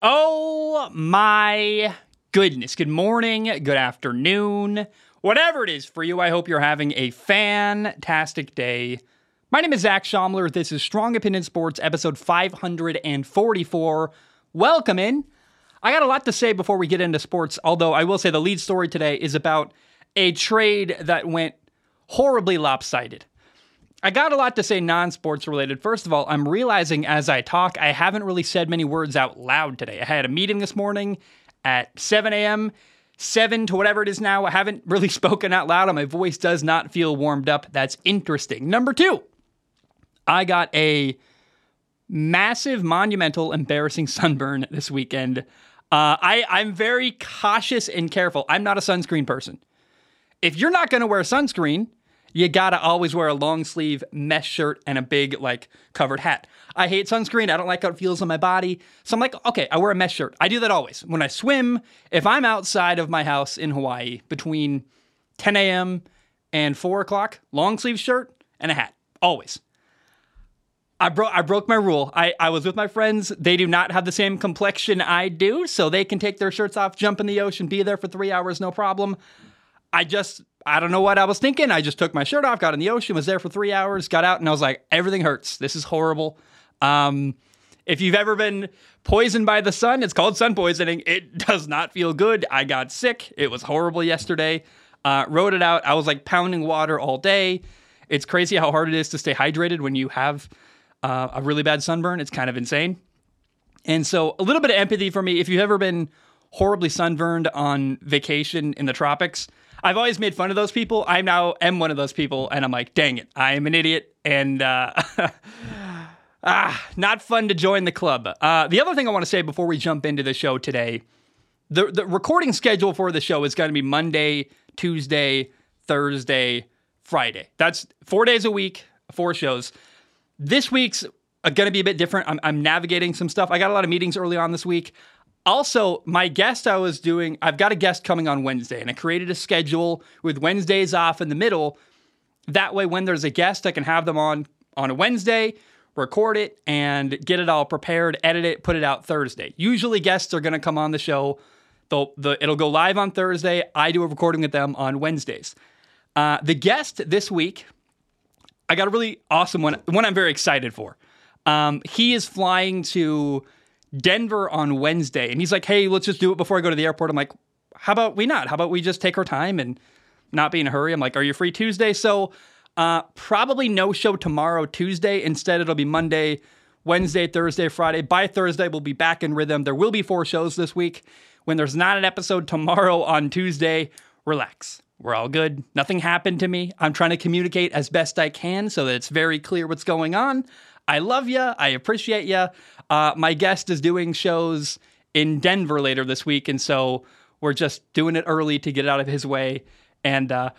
Oh my goodness. Good morning, good afternoon, whatever it is for you. I hope you're having a fantastic day. My name is Zac Shomler. This is Strong Opinion Sports, episode 544. Welcome in. I got a lot to say before we get into sports, although I will say the lead story today is about a trade that went horribly lopsided. I got a lot to say non sports related. First of all, I'm realizing as I talk, I haven't really said many words out loud today. I had a meeting this morning at 7 a.m., 7 to whatever it is now. I haven't really spoken out loud, and my voice does not feel warmed up. That's interesting. Number two, I got a massive, monumental, embarrassing sunburn this weekend. Uh, I, I'm very cautious and careful. I'm not a sunscreen person. If you're not going to wear sunscreen, you gotta always wear a long sleeve mesh shirt and a big like covered hat. I hate sunscreen. I don't like how it feels on my body. So I'm like, okay, I wear a mesh shirt. I do that always. When I swim, if I'm outside of my house in Hawaii between 10 a.m. and 4 o'clock, long sleeve shirt and a hat. Always. I broke I broke my rule. I, I was with my friends. They do not have the same complexion I do, so they can take their shirts off, jump in the ocean, be there for three hours, no problem. I just I don't know what I was thinking. I just took my shirt off, got in the ocean, was there for three hours, got out, and I was like, everything hurts. This is horrible. Um, if you've ever been poisoned by the sun, it's called sun poisoning. It does not feel good. I got sick. It was horrible yesterday. Uh, wrote it out. I was like pounding water all day. It's crazy how hard it is to stay hydrated when you have uh, a really bad sunburn. It's kind of insane. And so, a little bit of empathy for me. If you've ever been horribly sunburned on vacation in the tropics, I've always made fun of those people. I now am one of those people, and I'm like, dang it, I am an idiot, and uh, ah, not fun to join the club. Uh, the other thing I want to say before we jump into the show today, the the recording schedule for the show is going to be Monday, Tuesday, Thursday, Friday. That's four days a week, four shows. This week's going to be a bit different. I'm, I'm navigating some stuff. I got a lot of meetings early on this week. Also, my guest I was doing, I've got a guest coming on Wednesday, and I created a schedule with Wednesdays off in the middle. That way, when there's a guest, I can have them on on a Wednesday, record it, and get it all prepared, edit it, put it out Thursday. Usually, guests are going to come on the show. They'll, the, it'll go live on Thursday. I do a recording with them on Wednesdays. Uh, the guest this week, I got a really awesome one, one I'm very excited for. Um, he is flying to Denver on Wednesday. And he's like, hey, let's just do it before I go to the airport. I'm like, how about we not? How about we just take our time and not be in a hurry? I'm like, are you free Tuesday? So uh, probably no show tomorrow, Tuesday. Instead, it'll be Monday, Wednesday, Thursday, Friday. By Thursday, we'll be back in rhythm. There will be four shows this week. When there's not an episode tomorrow on Tuesday, relax. We're all good. Nothing happened to me. I'm trying to communicate as best I can so that it's very clear what's going on. I love you. I appreciate you. Uh, my guest is doing shows in Denver later this week, and so we're just doing it early to get it out of his way. And uh,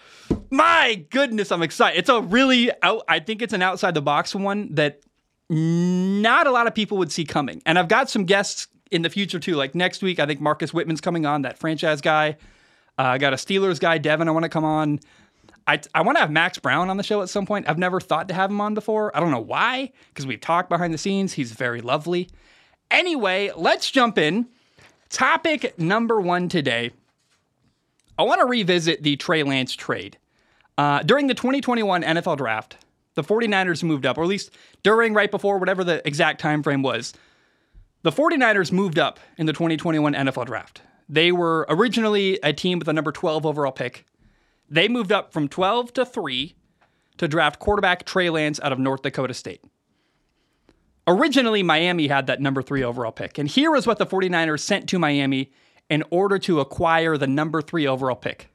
my goodness, I'm excited. It's a really out. I think it's an outside the box one that not a lot of people would see coming. And I've got some guests in the future too. Like next week, I think Marcus Whitman's coming on, that franchise guy. Uh, I got a Steelers guy, Devin. I want to come on. I, I want to have Max Brown on the show at some point. I've never thought to have him on before. I don't know why, because we've talked behind the scenes. He's very lovely. Anyway, let's jump in. Topic number one today. I want to revisit the Trey Lance trade. Uh, during the 2021 NFL draft, the 49ers moved up, or at least during, right before, whatever the exact time frame was. The 49ers moved up in the 2021 NFL draft. They were originally a team with a number 12 overall pick. They moved up from 12 to 3 to draft quarterback Trey Lance out of North Dakota State. Originally, Miami had that number three overall pick. And here is what the 49ers sent to Miami in order to acquire the number three overall pick.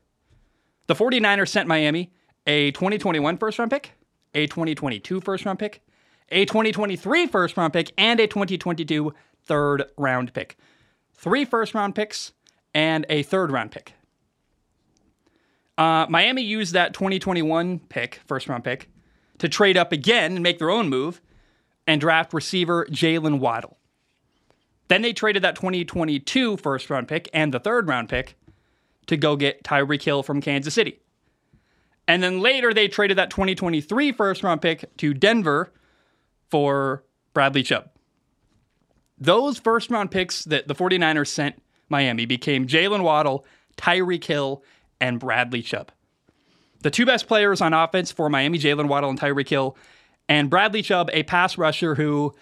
The 49ers sent Miami a 2021 first round pick, a 2022 first round pick, a 2023 first round pick, and a 2022 third round pick. Three first round picks and a third round pick. Uh, Miami used that 2021 pick, first round pick, to trade up again and make their own move and draft receiver Jaylen Waddle. Then they traded that 2022 first round pick and the third round pick to go get Tyreek Hill from Kansas City. And then later they traded that 2023 first round pick to Denver for Bradley Chubb. those first round picks that the 49ers sent Miami became Jaylen Waddle, Tyreek Hill, and Bradley Chubb. The two best players on offense for Miami, Jaylen Waddle and Tyreek Hill, and Bradley Chubb, a pass rusher who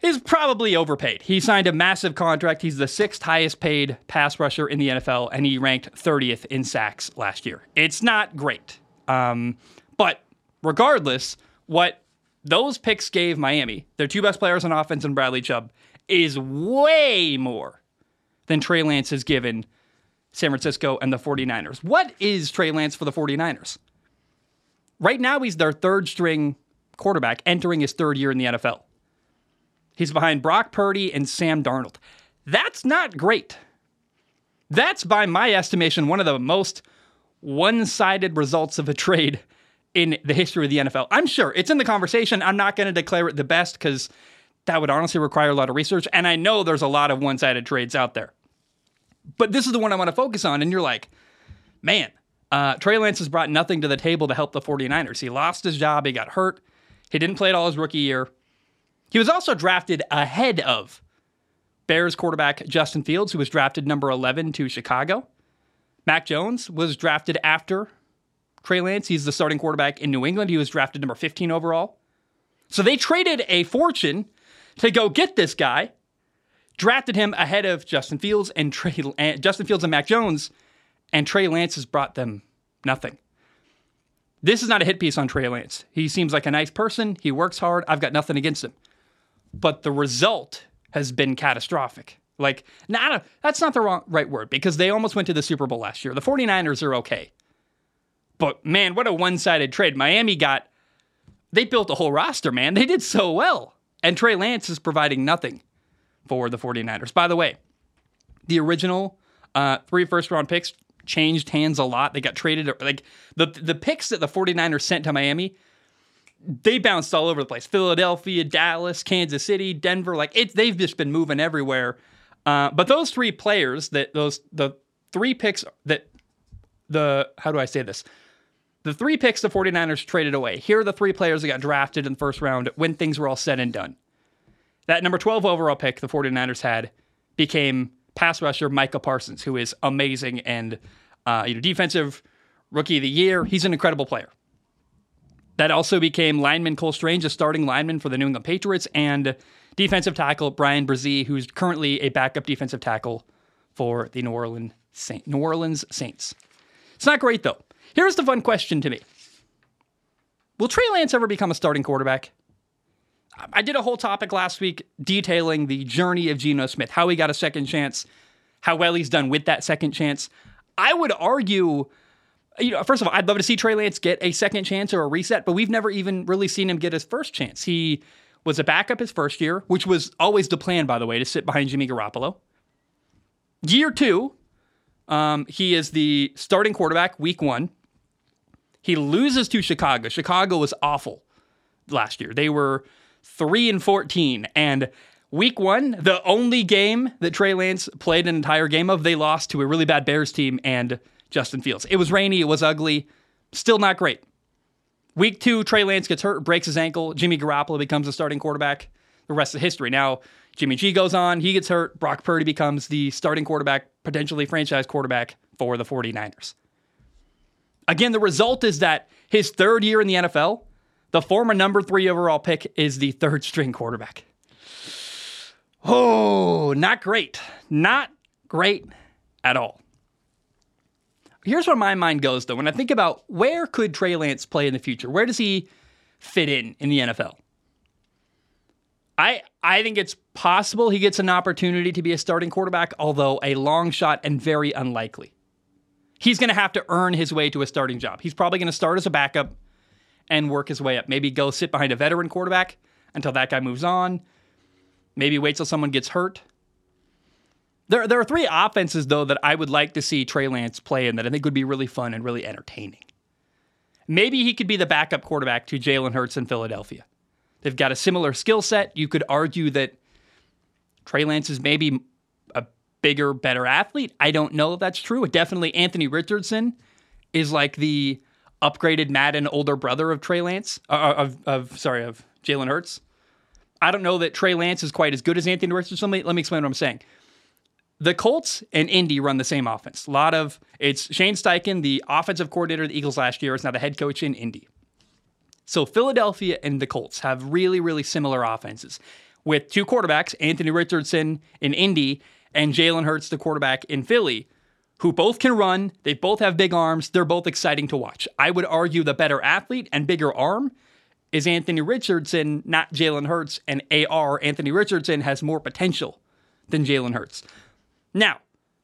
is probably overpaid. He signed a massive contract. He's the sixth highest paid pass rusher in the NFL, and he ranked 30th in sacks last year. It's not great. Um, but regardless, what those picks gave Miami, their two best players on offense and Bradley Chubb, is way more than Trey Lance has given San Francisco and the 49ers. What is Trey Lance for the 49ers? Right now, he's their third string quarterback entering his third year in the NFL. He's behind Brock Purdy and Sam Darnold. That's not great. That's, by my estimation, one of the most one sided results of a trade in the history of the NFL. I'm sure it's in the conversation. I'm not going to declare it the best because that would honestly require a lot of research. And I know there's a lot of one sided trades out there. But this is the one I want to focus on. And you're like, man, uh, Trey Lance has brought nothing to the table to help the 49ers. He lost his job, he got hurt, he didn't play at all his rookie year. He was also drafted ahead of Bears quarterback Justin Fields, who was drafted number 11 to Chicago. Mac Jones was drafted after Trey Lance. He's the starting quarterback in New England. He was drafted number 15 overall. So they traded a fortune to go get this guy, drafted him ahead of Justin Fields and Trey, uh, Justin Fields and Mac Jones, and Trey Lance has brought them nothing. This is not a hit piece on Trey Lance. He seems like a nice person. He works hard. I've got nothing against him. But the result has been catastrophic. Like, not a, that's not the wrong, right word because they almost went to the Super Bowl last year. The 49ers are okay. But man, what a one sided trade. Miami got, they built a whole roster, man. They did so well. And Trey Lance is providing nothing for the 49ers. By the way, the original uh, three first round picks changed hands a lot. They got traded. Like the, the picks that the 49ers sent to Miami, they bounced all over the place. Philadelphia, Dallas, Kansas City, Denver. Like it, they've just been moving everywhere. Uh, but those three players that those the three picks that the how do I say this? The three picks the 49ers traded away. Here are the three players that got drafted in the first round when things were all said and done. That number 12 overall pick the 49ers had became pass rusher Micah Parsons, who is amazing and uh, you know defensive rookie of the year. He's an incredible player. That also became lineman Cole Strange, a starting lineman for the New England Patriots, and defensive tackle Bryan Bresee, who's currently a backup defensive tackle for the New Orleans Saint, New Orleans Saints. It's not great though. Here's the fun question to me: Will Trey Lance ever become a starting quarterback? I did a whole topic last week detailing the journey of Geno Smith, how he got a second chance, how well he's done with that second chance. I would argue, you know, first of all, I'd love to see Trey Lance get a second chance or a reset, but we've never even really seen him get his first chance. He was a backup his first year, which was always the plan, by the way, to sit behind Jimmy Garoppolo. Year two, um, he is the starting quarterback week one. He loses to Chicago. Chicago was awful last year. They were 3 and 14 and week 1, the only game that Trey Lance played an entire game of, they lost to a really bad Bears team and Justin Fields. It was rainy, it was ugly, still not great. Week 2, Trey Lance gets hurt, breaks his ankle, Jimmy Garoppolo becomes the starting quarterback. The rest of history. Now, Jimmy G goes on, he gets hurt, Brock Purdy becomes the starting quarterback, potentially franchise quarterback for the 49ers. Again, the result is that his third year in the NFL, the former number three overall pick is the third string quarterback. Oh, not great. Not great at all. Here's where my mind goes, though. When I think about where could Trey Lance play in the future, where does he fit in in the NFL? I I think it's possible he gets an opportunity to be a starting quarterback, although a long shot and very unlikely. He's going to have to earn his way to a starting job. He's probably going to start as a backup and work his way up. Maybe go sit behind a veteran quarterback until that guy moves on. Maybe wait till someone gets hurt. There, there are three offenses, though, that I would like to see Trey Lance play in that I think would be really fun and really entertaining. Maybe he could be the backup quarterback to Jalen Hurts in Philadelphia. They've got a similar skill set. You could argue that Trey Lance is maybe a bigger, better athlete. I don't know if that's true. Definitely Anthony Richardson is like the upgraded Madden older brother of Trey Lance, uh, uh, of, of sorry, of Jalen Hurts. I don't know that Trey Lance is quite as good as Anthony Richardson. Let me, let me explain what I'm saying. The Colts and Indy run the same offense. A lot of it's Shane Steichen, the offensive coordinator of the Eagles last year, is now the head coach in Indy. So Philadelphia and the Colts have really, really similar offenses with two quarterbacks, Anthony Richardson in Indy and Jalen Hurts, the quarterback in Philly, who both can run. They both have big arms. They're both exciting to watch. I would argue the better athlete and bigger arm is Anthony Richardson, not Jalen Hurts. And AR, Anthony Richardson, has more potential than Jalen Hurts. Now,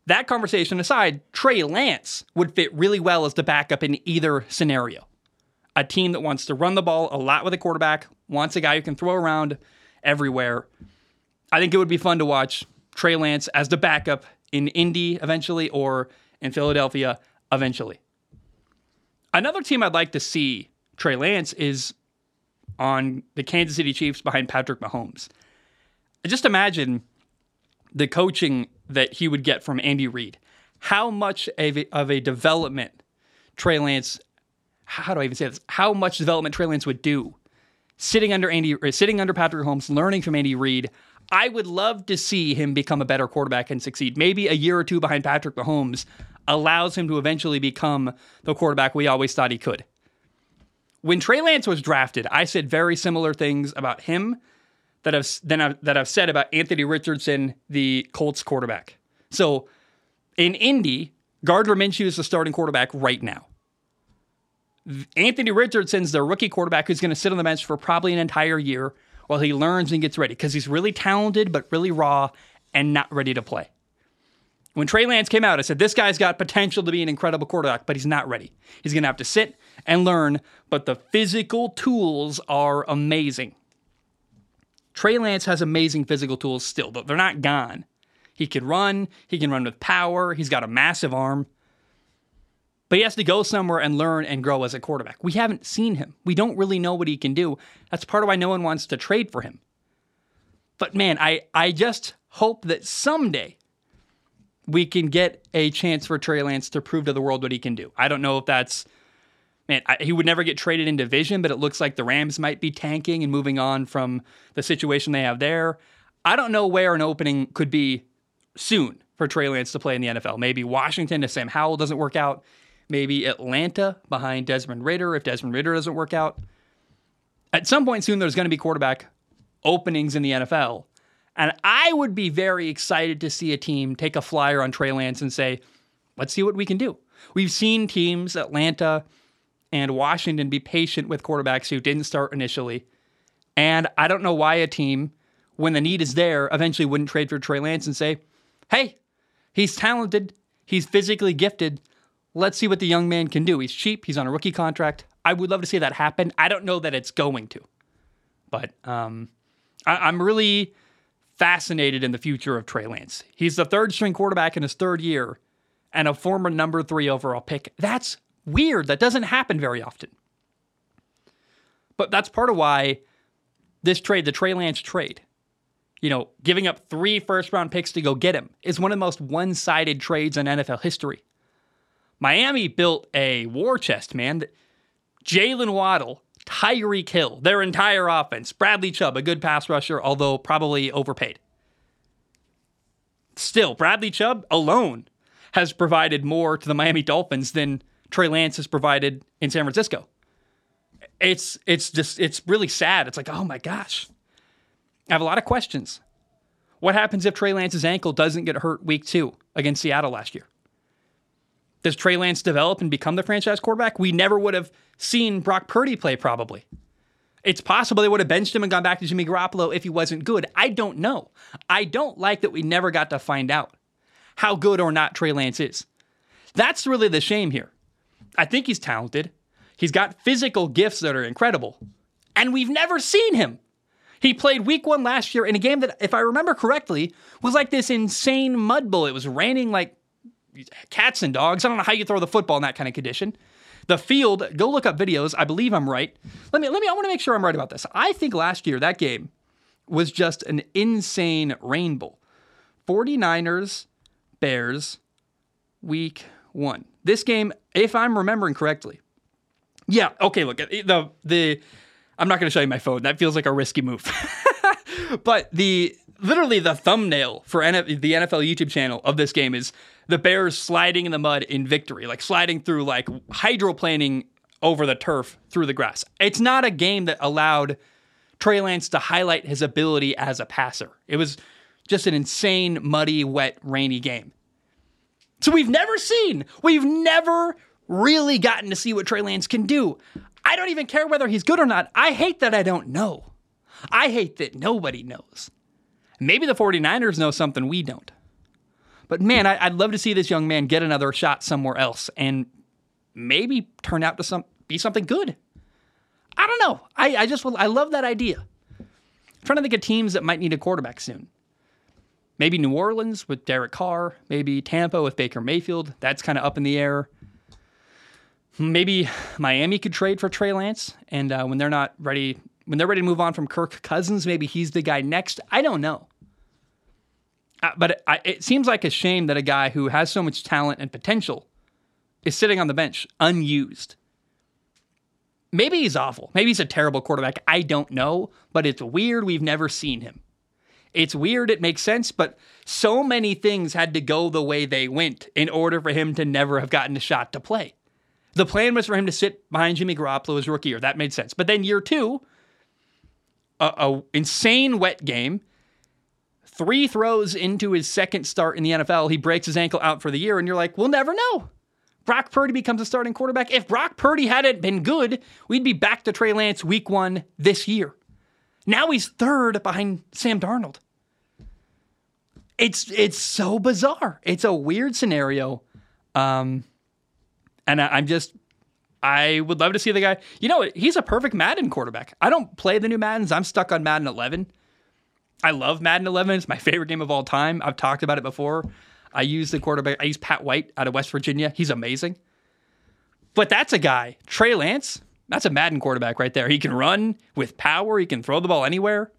that conversation aside, Trey Lance would fit really well as the backup in either scenario. A team that wants to run the ball a lot with a quarterback, wants a guy who can throw around everywhere. I think it would be fun to watch Trey Lance as the backup in Indy eventually or in Philadelphia eventually. Another team I'd like to see Trey Lance is on the Kansas City Chiefs behind Patrick Mahomes. Just imagine the coaching that he would get from Andy Reid. How much of a, of a development Trey Lance, how do I even say this? How much development Trey Lance would do sitting under Andy, sitting under Patrick Mahomes, learning from Andy Reid. I would love to see him become a better quarterback and succeed. Maybe a year or two behind Patrick Mahomes allows him to eventually become the quarterback we always thought he could. When Trey Lance was drafted, I said very similar things about him that I've that I've, that I've said about Anthony Richardson, the Colts quarterback. So in Indy, Gardner Minshew is the starting quarterback right now. Anthony Richardson's the rookie quarterback who's going to sit on the bench for probably an entire year while he learns and gets ready because he's really talented but really raw and not ready to play. When Trey Lance came out, I said, This guy's got potential to be an incredible quarterback, but he's not ready. He's going to have to sit and learn, but the physical tools are amazing. Trey Lance has amazing physical tools still, but they're not gone. He can run, he can run with power, he's got a massive arm. But he has to go somewhere and learn and grow as a quarterback. We haven't seen him. We don't really know what he can do. That's part of why no one wants to trade for him. But man, I, I just hope that someday we can get a chance for Trey Lance to prove to the world what he can do. I don't know if that's man, I, he would never get traded in division, but it looks like the Rams might be tanking and moving on from the situation they have there. I don't know where an opening could be soon for Trey Lance to play in the NFL. Maybe Washington if Sam Howell doesn't work out. Maybe Atlanta behind Desmond Ridder if Desmond Ridder doesn't work out. At some point soon, there's going to be quarterback openings in the NFL. And I would be very excited to see a team take a flyer on Trey Lance and say, let's see what we can do. We've seen teams, Atlanta and Washington, be patient with quarterbacks who didn't start initially. And I don't know why a team, when the need is there, eventually wouldn't trade for Trey Lance and say, hey, he's talented, he's physically gifted. Let's see what the young man can do. He's cheap, he's on a rookie contract. I would love to see that happen. I don't know that it's going to, but um, I- I'm really fascinated in the future of Trey Lance. He's the third string quarterback in his third year and a former number three overall pick. That's weird. That doesn't happen very often. But that's part of why this trade, the Trey Lance trade, you know, giving up three first round picks to go get him, is one of the most one sided trades in NFL history. Miami built a war chest, man. Jaylen Waddle Tyreek Hill, their entire offense. Bradley Chubb, a good pass rusher, although probably overpaid. Still, Bradley Chubb alone has provided more to the Miami Dolphins than Trey Lance has provided in San Francisco. It's it's just it's really sad. It's like, oh my gosh. I have a lot of questions. What happens if Trey Lance's ankle doesn't get hurt week two against Seattle last year? Does Trey Lance develop and become the franchise quarterback? We never would have seen Brock Purdy play, probably. It's possible they would have benched him and gone back to Jimmy Garoppolo if he wasn't good. I don't know. I don't like that we never got to find out how good or not Trey Lance is. That's really the shame here. I think he's talented. He's got physical gifts that are incredible. And we've never seen him. He played week one last year in a game that, if I remember correctly, was like this insane mud bowl. It was raining like cats and dogs. I don't know how you throw the football in that kind of condition. The field, go look up videos. I believe I'm right. Let me let me I want to make sure I'm right about this. I think last year that game was just an insane rainbow. 49ers Bears week 1. This game, if I'm remembering correctly. Yeah, okay, look, the the I'm not going to show you my phone. That feels like a risky move. but the literally the thumbnail for NF, the NFL YouTube channel of this game is the Bears sliding in the mud in victory, like sliding through like hydroplaning over the turf through the grass. It's not a game that allowed Trey Lance to highlight his ability as a passer. It was just an insane, muddy, wet, rainy game. So we've never seen, we've never really gotten to see what Trey Lance can do. I don't even care whether he's good or not. I hate that I don't know. I hate that nobody knows. Maybe the 49ers know something we don't. But man, I, would love to see this young man get another shot somewhere else and maybe turn out to some be something good. I don't know. I, I just I love that idea. I'm trying to think of teams that might need a quarterback soon. Maybe New Orleans with Derek Carr. Maybe Tampa with Baker Mayfield. That's kind of up in the air. Maybe Miami could trade for Trey Lance, and uh, when they're not ready, when they're ready to move on from Kirk Cousins, maybe he's the guy next. I don't know. Uh, but it, I, it seems like a shame that a guy who has so much talent and potential is sitting on the bench unused. Maybe he's awful. Maybe he's a terrible quarterback. I don't know, but it's weird we've never seen him. It's weird, it makes sense, but so many things had to go the way they went in order for him to never have gotten a shot to play. The plan was for him to sit behind Jimmy Garoppolo his rookie year. That made sense. But then year two, a, a insane wet game, three throws into his second start in the NFL, he breaks his ankle out for the year, and you're like, we'll never know. Brock Purdy becomes a starting quarterback. If Brock Purdy hadn't been good, we'd be back to Trey Lance week one this year. Now he's third behind Sam Darnold. It's it's so bizarre. It's a weird scenario. Um, and I, am just I would love to see the guy. You know, he's a perfect Madden quarterback. I don't play the new Maddens. I'm stuck on Madden 11. I love Madden 11. It's my favorite game of all time. I've talked about it before. I use the quarterback. I use Pat White out of West Virginia. He's amazing. But that's a guy, Trey Lance. That's a Madden quarterback right there. He can run with power. He can throw the ball anywhere.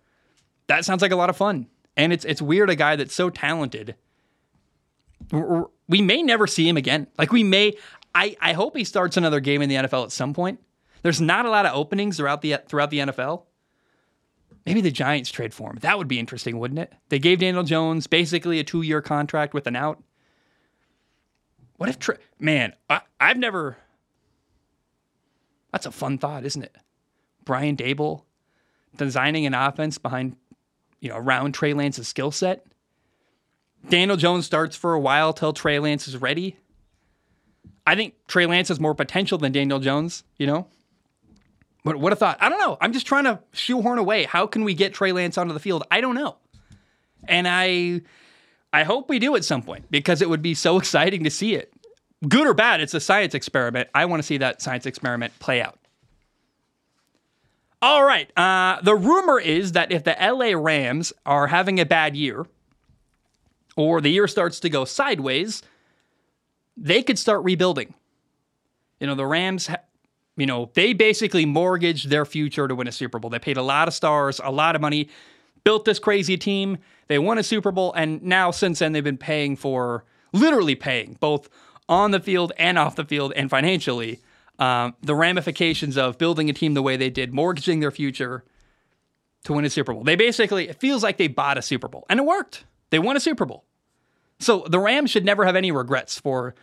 That sounds like a lot of fun. And it's it's weird a guy that's so talented. We may never see him again. Like we may. I I hope he starts another game in the NFL at some point. There's not a lot of openings throughout the throughout the NFL. Maybe the Giants trade for him. That would be interesting, wouldn't it? They gave Daniel Jones basically a two year contract with an out. What if, tra- man, I, I've never. That's a fun thought, isn't it? Brian Daboll designing an offense behind, you know, around Trey Lance's skill set. Daniel Jones starts for a while till Trey Lance is ready. I think Trey Lance has more potential than Daniel Jones, you know? But what a thought. I don't know. I'm just trying to shoehorn away. How can we get Trey Lance onto the field? I don't know. And I I hope we do at some point because it would be so exciting to see it. Good or bad, it's a science experiment. I want to see that science experiment play out. All right. Uh, the rumor is that if the LA Rams are having a bad year or the year starts to go sideways, they could start rebuilding. You know, the Rams you know, they basically mortgaged their future to win a Super Bowl. They paid a lot of stars, a lot of money, built this crazy team. They won a Super Bowl, and now since then they've been paying for, literally paying, both on the field and off the field and financially, um, the ramifications of building a team the way they did, mortgaging their future to win a Super Bowl. They basically, it feels like they bought a Super Bowl, and it worked. They won a Super Bowl. So the Rams should never have any regrets for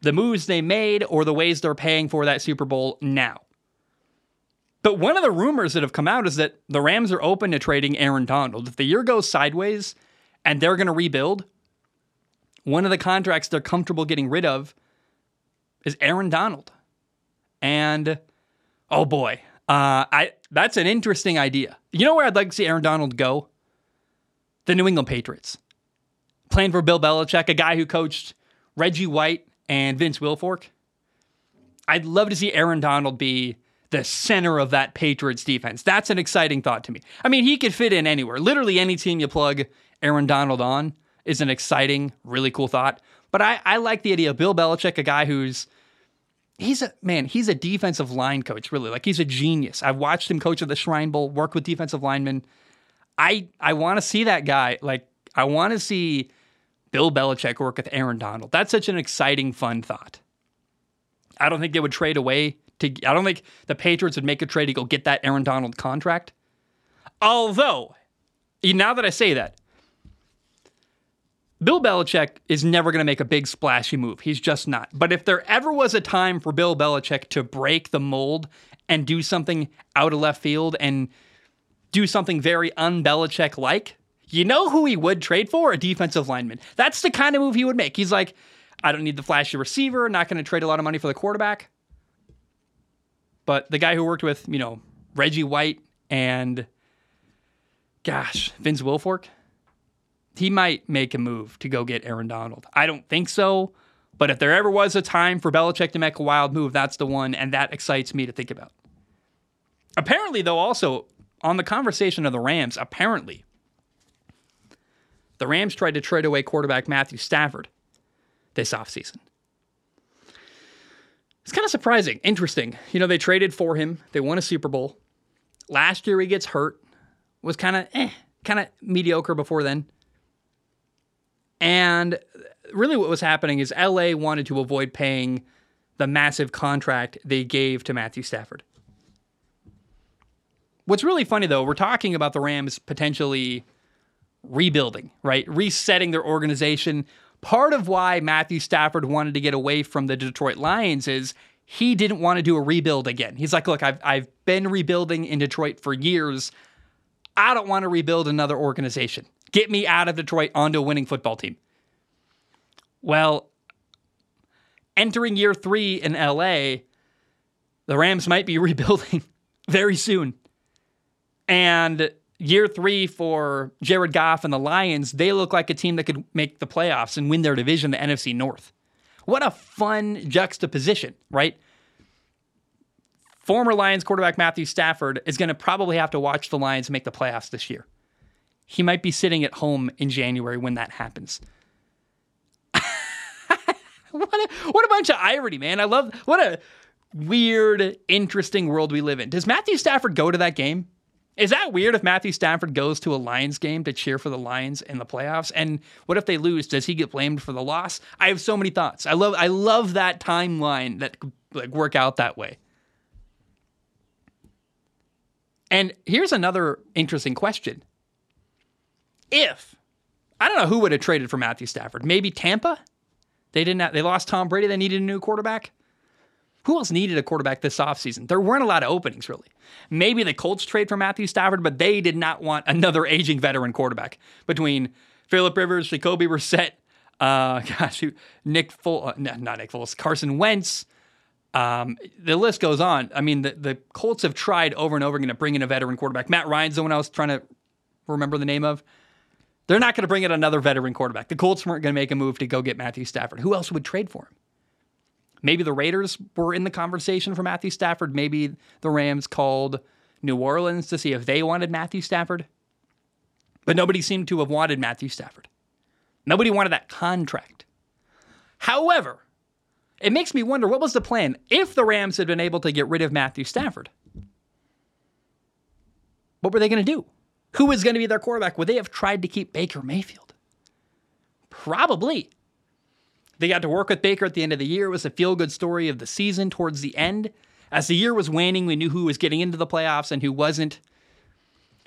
the moves they made or the ways they're paying for that Super Bowl now. But one of the rumors that have come out is that the Rams are open to trading Aaron Donald. If the year goes sideways and they're going to rebuild, one of the contracts they're comfortable getting rid of is Aaron Donald. And oh boy, uh, I that's an interesting idea. You know where I'd like to see Aaron Donald go? The New England Patriots. Playing for Bill Belichick, a guy who coached Reggie White and Vince Wilfork. I'd love to see Aaron Donald be the center of that Patriots defense. That's an exciting thought to me. I mean, he could fit in anywhere. Literally any team you plug Aaron Donald on is an exciting, really cool thought. But I, I like the idea of Bill Belichick, a guy who's he's a man, he's a defensive line coach, really. Like he's a genius. I've watched him coach at the Shrine Bowl, work with defensive linemen. I I want to see that guy. Like I want to see Bill Belichick work with Aaron Donald. That's such an exciting, fun thought. I don't think they would trade away to. I don't think the Patriots would make a trade to go get that Aaron Donald contract. Although, Now that I say that, Bill Belichick is never going to make a big splashy move. He's just not. But if there ever was a time for Bill Belichick to break the mold and do something out of left field and do something very un Belichick like, you know who he would trade for? A defensive lineman. That's the kind of move he would make. He's like, I don't need the flashy receiver, not going to trade a lot of money for the quarterback. But the guy who worked with, you know, Reggie White and, gosh, Vince Wilfork, he might make a move to go get Aaron Donald. I don't think so, but if there ever was a time for Belichick to make a wild move, that's the one, and that excites me to think about. Apparently, though, also on the conversation of the Rams, apparently, the Rams tried to trade away quarterback Matthew Stafford this offseason. It's kind of surprising, interesting. You know, they traded for him, they won a Super Bowl. Last year, he gets hurt, was kind of eh, kind of mediocre before then. And really, what was happening is LA wanted to avoid paying the massive contract they gave to Matthew Stafford. What's really funny, though, we're talking about the Rams potentially rebuilding, right? Resetting their organization. Part of why Matthew Stafford wanted to get away from the Detroit Lions is he didn't want to do a rebuild again. He's like, look, I've, I've been rebuilding in Detroit for years. I don't want to rebuild another organization. Get me out of Detroit onto a winning football team. Well, entering year three in LA, the Rams might be rebuilding very soon. And year three for Jared Goff and the Lions, they look like a team that could make the playoffs and win their division, the NFC North. What a fun juxtaposition, right? Former Lions quarterback Matthew Stafford is going to probably have to watch the Lions make the playoffs this year. He might be sitting at home in January when that happens. what, a, what a bunch of irony, man. I love what a weird, interesting world we live in. Does Matthew Stafford go to that game? Is that weird if Matthew Stafford goes to a Lions game to cheer for the Lions in the playoffs? And what if they lose? Does he get blamed for the loss? I have so many thoughts. I love I love that timeline that like work out that way. And here's another interesting question if I don't know who would have traded for Matthew Stafford. Maybe Tampa. They didn't. Have, they lost Tom Brady. They needed a new quarterback. Who else needed a quarterback this offseason? There weren't a lot of openings, really. Maybe the Colts trade for Matthew Stafford, but they did not want another aging veteran quarterback between Philip Rivers, Jacoby Brissett, uh, gosh, Nick Foles, uh, not Nick Foles, Carson Wentz. Um, the list goes on. I mean, the, the Colts have tried over and over again to bring in a veteran quarterback. Matt Ryan's the one I was trying to remember the name of. They're not going to bring in another veteran quarterback. The Colts weren't going to make a move to go get Matthew Stafford. Who else would trade for him? Maybe the Raiders were in the conversation for Matthew Stafford. Maybe the Rams called New Orleans to see if they wanted Matthew Stafford. But nobody seemed to have wanted Matthew Stafford. Nobody wanted that contract. However, it makes me wonder what was the plan if the Rams had been able to get rid of Matthew Stafford? What were they going to do? Who was going to be their quarterback? Would they have tried to keep Baker Mayfield? Probably. They got to work with Baker at the end of the year. It was a feel good story of the season towards the end. As the year was waning, we knew who was getting into the playoffs and who wasn't.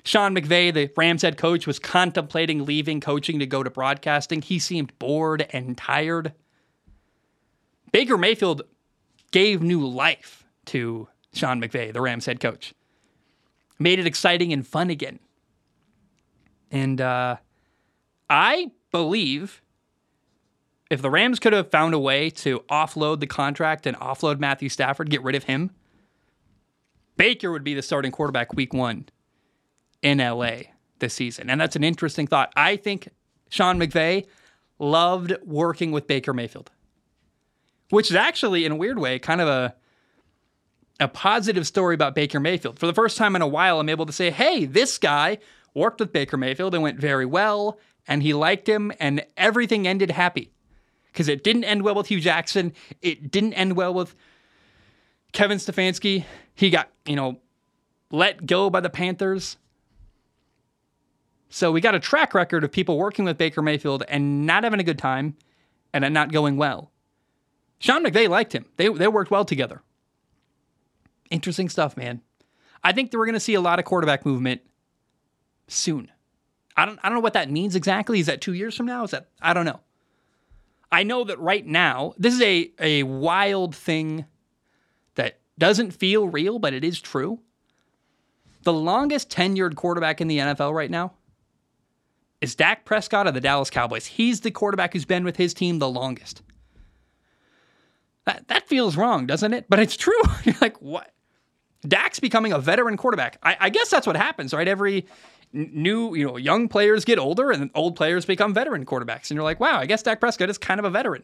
Sean McVay, the Rams head coach, was contemplating leaving coaching to go to broadcasting. He seemed bored and tired. Baker Mayfield gave new life to Sean McVay, the Rams head coach. Made it exciting and fun again. And uh, I believe if the Rams could have found a way to offload the contract and offload Matthew Stafford, get rid of him, Baker would be the starting quarterback week one in LA this season. And that's an interesting thought. I think Sean McVay loved working with Baker Mayfield, which is actually, in a weird way, kind of a a positive story about Baker Mayfield. For the first time in a while, I'm able to say, hey, this guy worked with Baker Mayfield and went very well, and he liked him, and everything ended happy. Because it didn't end well with Hue Jackson. It didn't end well with Kevin Stefanski. He got, you know, let go by the Panthers. So we got a track record of people working with Baker Mayfield and not having a good time and it not going well. Sean McVay liked him. They, they worked well together. Interesting stuff, man. I think that we're going to see a lot of quarterback movement soon. I don't I don't know what that means exactly. Is that two years from now? Is that I don't know. I know that right now, this is a, a wild thing that doesn't feel real, but it is true. The longest tenured quarterback in the NFL right now is Dak Prescott of the Dallas Cowboys. He's the quarterback who's been with his team the longest. That, that feels wrong, doesn't it? But it's true. You're like, what? Dak's becoming a veteran quarterback. I, I guess that's what happens, right? Every new, you know, young players get older and old players become veteran quarterbacks. And you're like, wow, I guess Dak Prescott is kind of a veteran.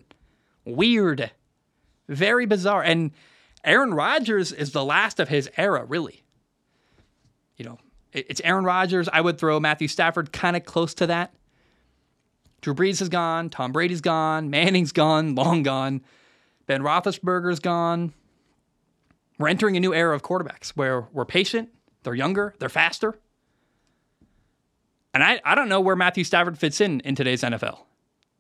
Weird. Very bizarre. And Aaron Rodgers is the last of his era, really. You know, it's Aaron Rodgers. I would throw Matthew Stafford kind of close to that. Drew Brees is gone. Tom Brady's gone. Manning's gone. Long gone. Ben Roethlisberger's gone. We're entering a new era of quarterbacks where we're patient, they're younger, they're faster. And I, I don't know where Matthew Stafford fits in in today's NFL.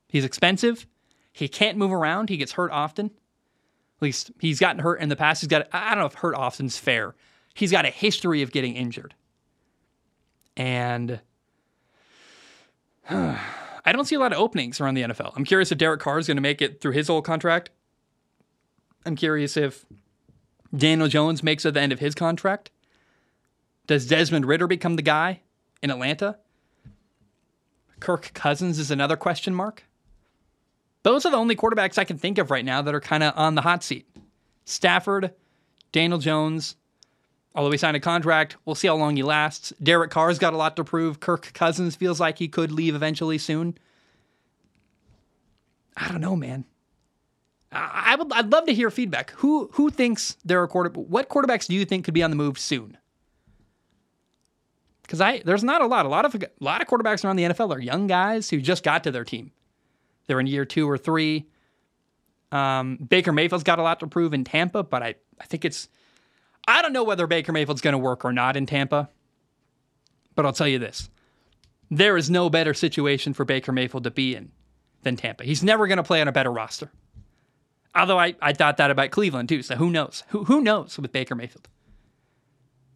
He's expensive. He can't move around. He gets hurt often. At least he's gotten hurt in the past. He's got, I don't know if hurt often's fair. He's got a history of getting injured. And I don't see a lot of openings around the NFL. I'm curious if Derek Carr is going to make it through his whole contract. I'm curious if Daniel Jones makes it at the end of his contract. Does Desmond Ridder become the guy in Atlanta? Kirk Cousins is another question mark. Those are the only quarterbacks I can think of right now that are kind of on the hot seat. Stafford, Daniel Jones, although he signed a contract, we'll see how long he lasts. Derek Carr's got a lot to prove. Kirk Cousins feels like he could leave eventually soon. I don't know, man. I would I'd love to hear feedback. Who who thinks there are quarter what quarterbacks do you think could be on the move soon? Because I there's not a lot. A lot of a lot of quarterbacks around the NFL are young guys who just got to their team. They're in year two or three. Um, Baker Mayfield's got a lot to prove in Tampa, but I, I think it's I don't know whether Baker Mayfield's going to work or not in Tampa. But I'll tell you this: there is no better situation for Baker Mayfield to be in than Tampa. He's never going to play on a better roster. Although I, I thought that about Cleveland too. So who knows? Who who knows with Baker Mayfield?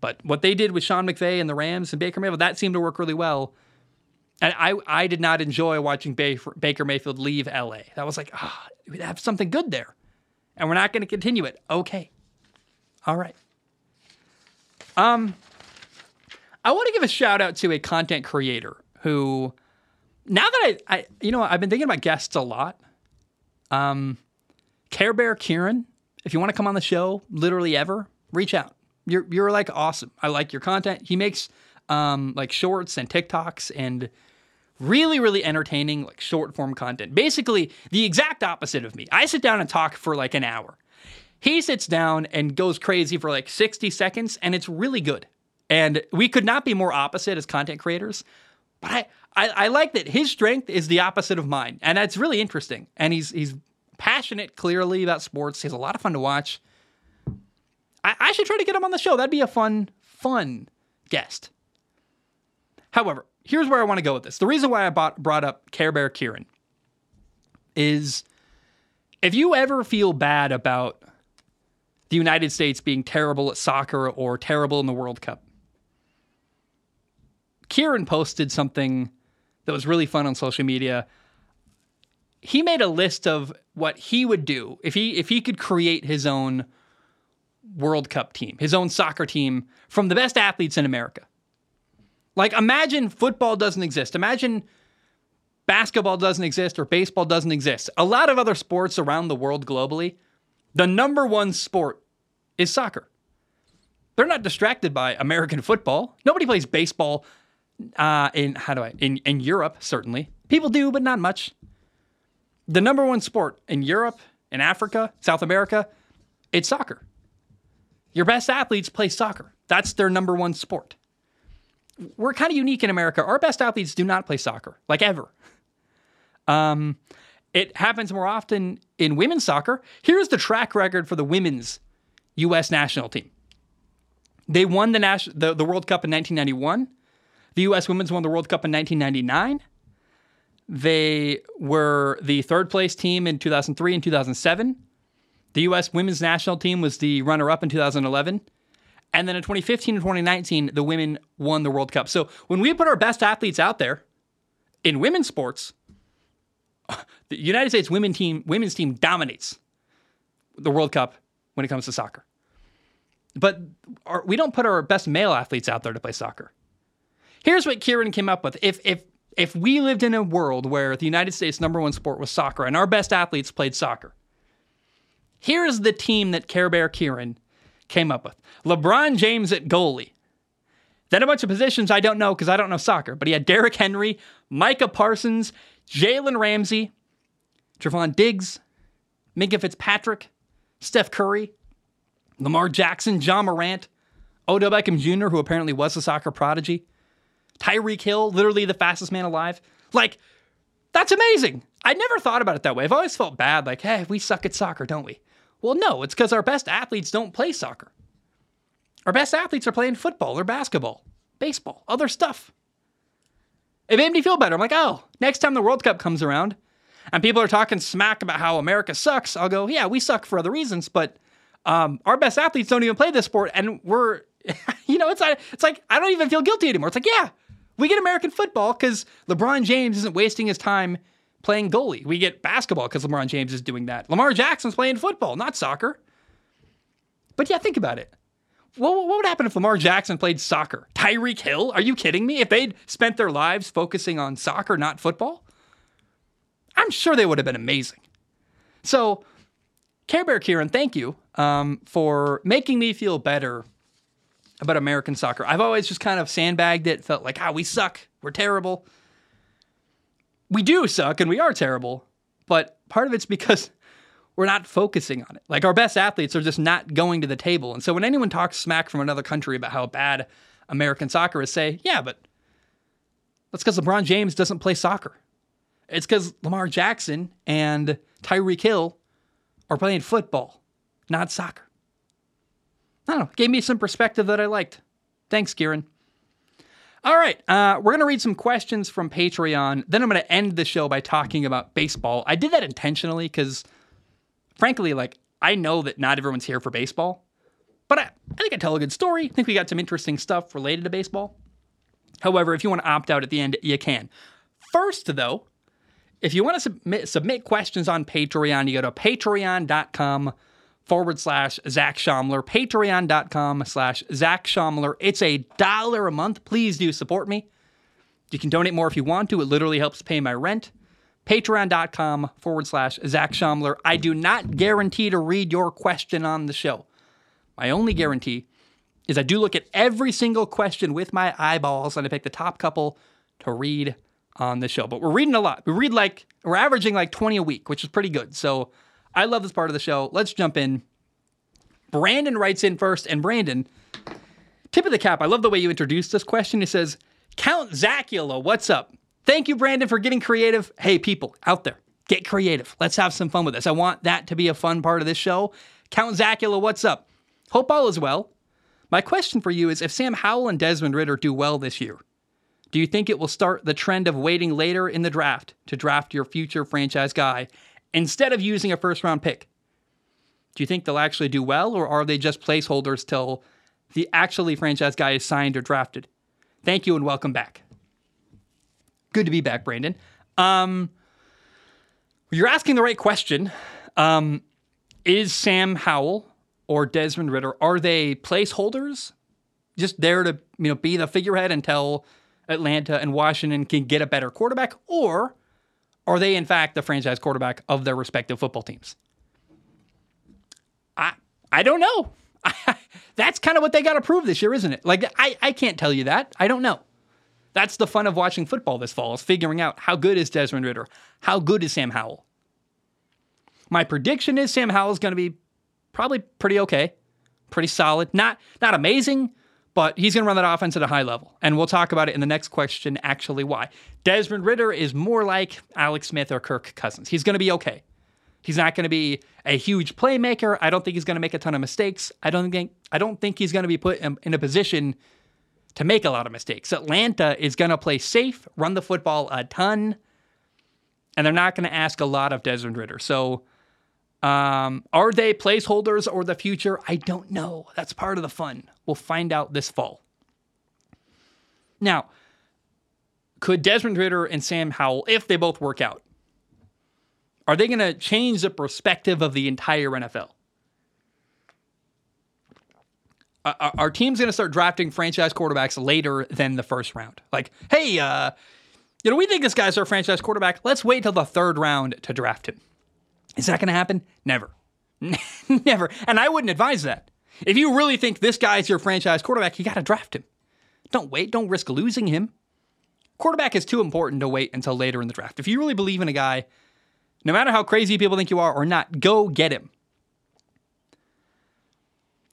But what they did with Sean McVay and the Rams and Baker Mayfield, that seemed to work really well. And I, I did not enjoy watching Baker Mayfield leave LA. That was like, ah, oh, we have something good there. And we're not going to continue it. Okay. All right. Um, I want to give a shout out to a content creator who, now that I, I you know, I've been thinking about guests a lot. Um, Care Bear Kieran, if you want to come on the show, literally ever, reach out. You're you're like awesome. I like your content. He makes um, like shorts and TikToks and really really entertaining like short form content. Basically the exact opposite of me. I sit down and talk for like an hour. He sits down and goes crazy for like 60 seconds and it's really good. And we could not be more opposite as content creators. But I, I, I like that his strength is the opposite of mine. And that's really interesting. And he's he's passionate clearly about sports. He's a lot of fun to watch. I, I should try to get him on the show. That'd be a fun, fun guest. However, here's where I want to go with this. The reason why I bought, brought up Care Bear Kieran is if you ever feel bad about the United States being terrible at soccer or terrible in the World Cup, Kieran posted something that was really fun on social media. He made a list of what he would do if he if he could create his own World Cup team, his own soccer team from the best athletes in America. Like, imagine football doesn't exist. Imagine basketball doesn't exist or baseball doesn't exist. A lot of other sports around the world globally, the number one sport is soccer. They're not distracted by American football. Nobody plays baseball uh, in how do I in in Europe. Certainly, people do, but not much. The number one sport in Europe, in Africa, South America, it's soccer. Your best athletes play soccer. That's their number one sport. We're kind of unique in America. Our best athletes do not play soccer, like ever. Um, it happens more often in women's soccer. Here's the track record for the women's U.S. national team. They won the, nas- the, the World Cup in 1991. The U.S. women's won the World Cup in 1999. They were the third place team in 2003 and 2007. The U.S. women's national team was the runner up in 2011. And then in 2015 and 2019, the women won the World Cup. So when we put our best athletes out there in women's sports, the United States women team women's team dominates the World Cup when it comes to soccer. But our, we don't put our best male athletes out there to play soccer. Here's what Kieran came up with. If if if we lived in a world where the United States number one sport was soccer and our best athletes played soccer, here's the team that Care Bear Kieran came up with. LeBron James at goalie. Then a bunch of positions I don't know because I don't know soccer, but he had Derrick Henry, Micah Parsons, Jalen Ramsey, Trevon Diggs, Minkah Fitzpatrick, Steph Curry, Lamar Jackson, John Morant, Odell Beckham Jr., who apparently was a soccer prodigy, Tyreek Hill, literally the fastest man alive. Like, that's amazing. I never thought about it that way. I've always felt bad, like, hey, we suck at soccer, don't we? Well, no, it's because our best athletes don't play soccer. Our best athletes are playing football or basketball, baseball, other stuff. It made me feel better. I'm like, oh, next time the World Cup comes around and people are talking smack about how America sucks, I'll go, yeah, we suck for other reasons, but um, our best athletes don't even play this sport, and we're, you know, it's it's like I don't even feel guilty anymore. It's like, yeah, we get American football because LeBron James isn't wasting his time playing goalie. We get basketball because LeBron James is doing that. Lamar Jackson's playing football, not soccer. But yeah, think about it. What, what would happen if Lamar Jackson played soccer? Tyreek Hill? Are you kidding me? If they'd spent their lives focusing on soccer, not football, I'm sure they would have been amazing. So, Care Bear Kieran, thank you um, for making me feel better about American soccer. I've always just kind of sandbagged it, felt like, ah, we suck, we're terrible. We do suck and we are terrible, but part of it's because we're not focusing on it. Like our best athletes are just not going to the table. And so when anyone talks smack from another country about how bad American soccer is, say, yeah, but that's because LeBron James doesn't play soccer. It's because Lamar Jackson and Tyreek Hill are playing football, not soccer. I don't know. Gave me some perspective that I liked. Thanks, Kieran. All right, uh, we're going to read some questions from Patreon. Then I'm going to end the show by talking about baseball. I did that intentionally because, frankly, like, I know that not everyone's here for baseball, but I, I think I tell a good story. I think we got some interesting stuff related to baseball. However, if you want to opt out at the end, you can. First, though, if you want to submit, submit questions on Patreon, you go to patreon.com forward slash Zac Shomler, patreon.com slash Zac Shomler. It's a dollar a month. Please do support me. You can donate more if you want to. It literally helps pay my rent. Patreon.com forward slash Zac Shomler. I do not guarantee to read your question on the show. My only guarantee is I do look at every single question with my eyeballs and I pick the top couple to read on the show. But we're reading a lot. We read like, we're averaging like 20 a week, which is pretty good. So I love this part of the show. Let's jump in. Brandon writes in first, and Brandon, tip of the cap. I love the way you introduced this question. He says, Count Zacula, what's up? Thank you, Brandon, for getting creative. Hey, people out there, get creative. Let's have some fun with this. I want that to be a fun part of this show. Count Zacula, what's up? Hope all is well. My question for you is if Sam Howell and Desmond Ridder do well this year, do you think it will start the trend of waiting later in the draft to draft your future franchise guy instead of using a first round pick? Do you think they'll actually do well, or are they just placeholders till the actually franchise guy is signed or drafted? Thank you and welcome back. Good to be back, Brandon. Um, you're asking the right question. Um, is Sam Howell or Desmond Ridder are they placeholders, just there to you know be the figurehead until Atlanta and Washington can get a better quarterback, or are they, in fact, the franchise quarterback of their respective football teams? I I don't know. That's kind of what they got to prove this year, isn't it? Like I, I can't tell you that. I don't know. That's the fun of watching football this fall is figuring out how good is Desmond Ridder? how good is Sam Howell. My prediction is Sam Howell is going to be probably pretty okay, pretty solid. Not not amazing, but he's going to run that offense at a high level. And we'll talk about it in the next question, actually, why. Desmond Ridder is more like Alex Smith or Kirk Cousins. He's going to be okay. He's not going to be a huge playmaker. I don't think he's going to make a ton of mistakes. I don't think I don't think he's going to be put in, in a position to make a lot of mistakes. Atlanta is going to play safe, run the football a ton, and they're not going to ask a lot of Desmond Ridder. So Um, are they placeholders or the future? I don't know. That's part of the fun. We'll find out this fall. Now, could Desmond Ridder and Sam Howell, if they both work out, are they going to change the perspective of the entire NFL? Are, are teams going to start drafting franchise quarterbacks later than the first round? Like, hey, uh, you know, we think this guy's our franchise quarterback. Let's wait till the third round to draft him. Is that going to happen? Never. Never. And I wouldn't advise that. If you really think this guy's your franchise quarterback, you got to draft him. Don't wait. Don't risk losing him. Quarterback is too important to wait until later in the draft. If you really believe in a guy, no matter how crazy people think you are or not, go get him.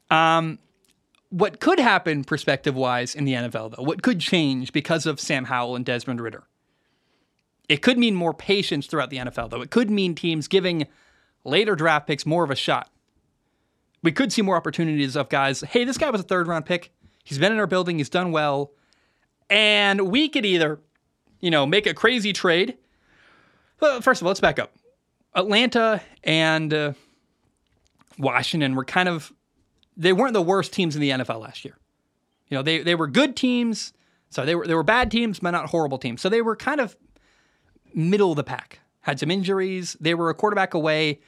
Um, what could happen perspective wise in the NFL, though, what could change because of Sam Howell and Desmond Ridder? It could mean more patience throughout the NFL, though. It could mean teams giving later draft picks more of a shot. We could see more opportunities of guys, hey, this guy was a third round pick. He's been in our building, he's done well. And we could either, you know, make a crazy trade. Well, first of all, let's back up. Atlanta and uh, Washington were kind of, they weren't the worst teams in the NFL last year. You know, they, they were good teams. So they were, they were bad teams, but not horrible teams. So they were kind of middle of the pack. Had some injuries. They were a quarterback away.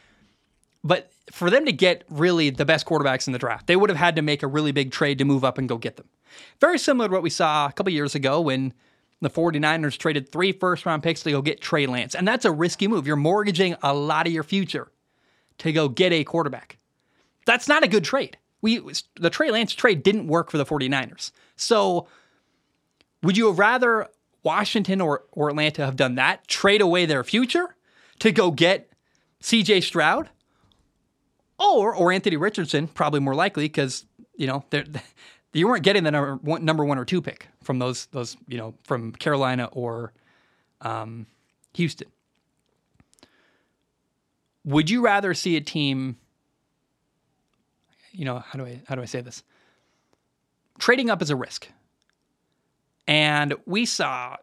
But for them to get really the best quarterbacks in the draft, they would have had to make a really big trade to move up and go get them. Very similar to what we saw a couple years ago when the 49ers traded three first round picks to go get Trey Lance. And that's a risky move. You're mortgaging a lot of your future to go get a quarterback. That's not a good trade. We the Trey Lance trade didn't work for the 49ers. So would you have rather Washington or, or Atlanta have done that, trade away their future to go get CJ Stroud or or Anthony Richardson, probably more likely because you know you weren't getting the number one, number one or two pick from those those you know from Carolina or um, Houston. Would you rather see a team? You know how do I how do I say this? Trading up is a risk. And we saw,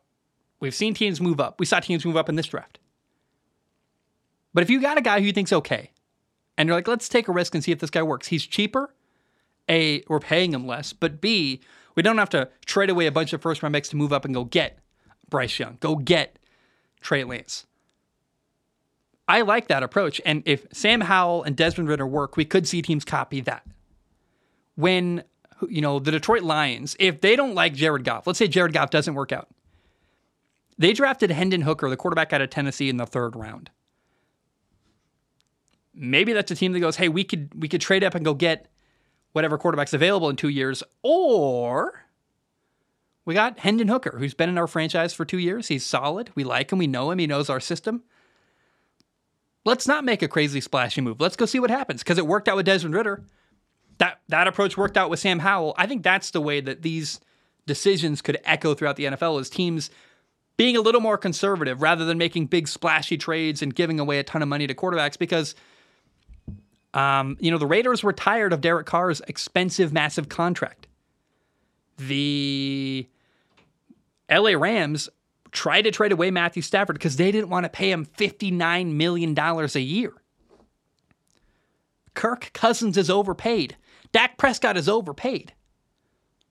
we've seen teams move up. We saw teams move up in this draft. But if you got a guy who you think's okay, and you're like, let's take a risk and see if this guy works. He's cheaper. A, we're paying him less. But B, we don't have to trade away a bunch of first round picks to move up and go get Bryce Young, go get Trey Lance. I like that approach. And if Sam Howell and Desmond Ridder work, we could see teams copy that. When you know, the Detroit Lions, if they don't like Jared Goff, let's say Jared Goff doesn't work out, they drafted Hendon Hooker, the quarterback out of Tennessee, in the third round. Maybe that's a team that goes, hey, we could we could trade up and go get whatever quarterback's available in two years, or we got Hendon Hooker, who's been in our franchise for two years. He's solid. We like him. We know him. He knows our system. Let's not make a crazy splashy move. Let's go see what happens because it worked out with Desmond Ridder that that approach worked out with Sam Howell. I think that's the way that these decisions could echo throughout the NFL is teams being a little more conservative rather than making big splashy trades and giving away a ton of money to quarterbacks because um, you know the Raiders were tired of Derek Carr's expensive massive contract. The LA Rams tried to trade away Matthew Stafford because they didn't want to pay him $59 million a year. Kirk Cousins is overpaid. Dak Prescott is overpaid.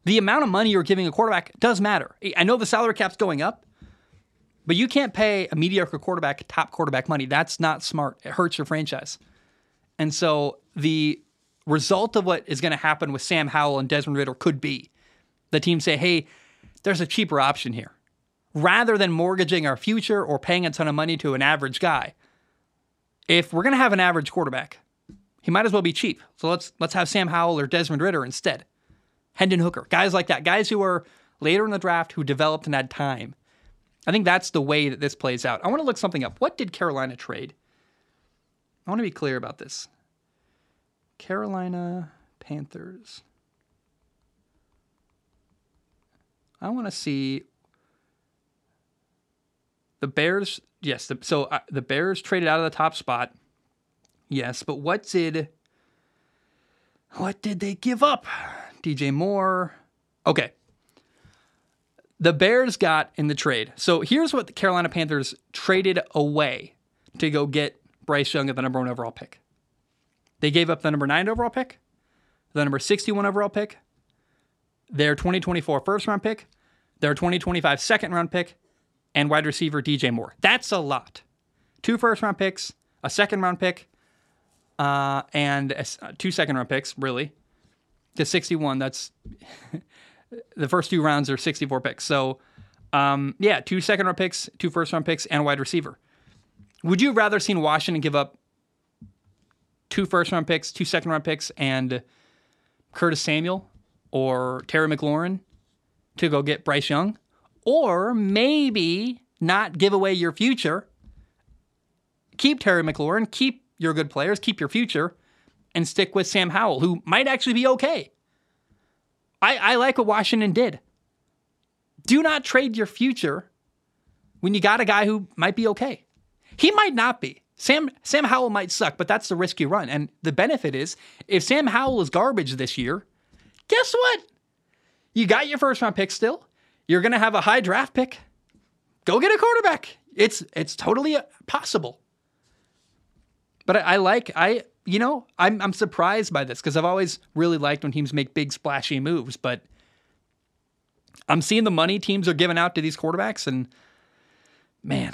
The amount of money you're giving a quarterback does matter. I know the salary cap's going up, but you can't pay a mediocre quarterback top quarterback money. That's not smart. It hurts your franchise. And so the result of what is going to happen with Sam Howell and Desmond Ridder could be the team say, hey, there's a cheaper option here. Rather than mortgaging our future or paying a ton of money to an average guy, if we're going to have an average quarterback, he might as well be cheap. So let's let's have Sam Howell or Desmond Ridder instead. Hendon Hooker, guys like that, guys who are later in the draft who developed and had time. I think that's the way that this plays out. I want to look something up. What did Carolina trade? I want to be clear about this. Carolina Panthers. I want to see the Bears. Yes, the, so uh, the Bears traded out of the top spot. Yes, but what did what did they give up? DJ Moore. Okay. The Bears got in the trade. So here's what the Carolina Panthers traded away to go get Bryce Young at the number one overall pick. They gave up the number nine overall pick, the number 61 overall pick, their 2024 first round pick, their 2025 second round pick, and wide receiver DJ Moore. That's a lot. Two first round picks, a second round pick, uh, and a, two second round picks, really. The 61, that's the first two rounds are 64 picks. So, um, yeah, two second round picks, two first round picks, and a wide receiver. Would you rather seen Washington give up two first round picks, two second round picks, and Curtis Samuel or Terry McLaurin to go get Bryce Young? Or maybe not give away your future, keep Terry McLaurin, keep your good players, keep your future, and stick with Sam Howell, who might actually be okay. I, I like what Washington did. Do not trade your future when you got a guy who might be okay. He might not be. Sam Sam Howell might suck, but that's the risk you run. And the benefit is if Sam Howell is garbage this year, guess what? You got your first round pick still. You're going to have a high draft pick. Go get a quarterback. It's it's totally possible. But I, I like I you know I'm I'm surprised by this because I've always really liked when teams make big splashy moves, but I'm seeing the money teams are giving out to these quarterbacks, and man,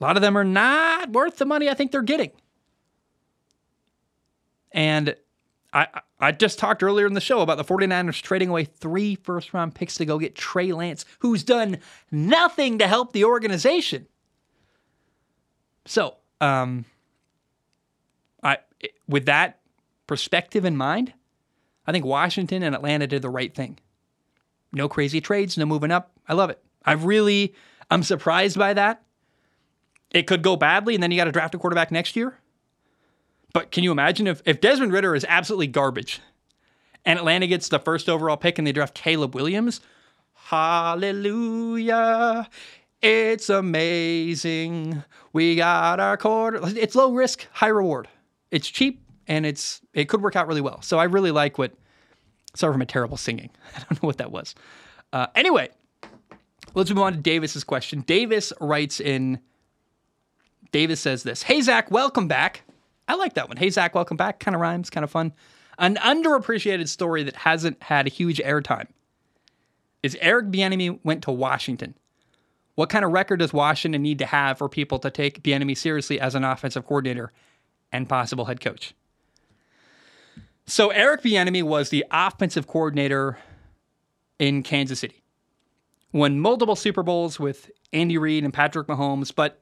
a lot of them are not worth the money I think they're getting. And I, I just talked earlier in the show about the 49ers trading away three first round picks to go get Trey Lance, who's done nothing to help the organization. So, um, with that perspective in mind, I think Washington and Atlanta did the right thing. No crazy trades, no moving up. I love it. I've really, I'm surprised by that. It could go badly, and then you got to draft a quarterback next year. But can you imagine if, if Desmond Ridder is absolutely garbage and Atlanta gets the first overall pick and they draft Caleb Williams? Hallelujah. It's amazing. We got our quarter. It's low risk, high reward. It's cheap and it's it could work out really well. So I really like what sorry for my terrible singing. I don't know what that was. Uh, anyway, let's move on to Davis's question. Davis writes in Davis says this Hey, Zach, welcome back. I like that one. Hey, Zach, welcome back. Kind of rhymes, kind of fun. An underappreciated story that hasn't had a huge airtime is Eric Bieniemy went to Washington. What kind of record does Washington need to have for people to take Bieniemy seriously as an offensive coordinator and possible head coach? So Eric Bieniemy was the offensive coordinator in Kansas City. Won multiple Super Bowls with Andy Reid and Patrick Mahomes, but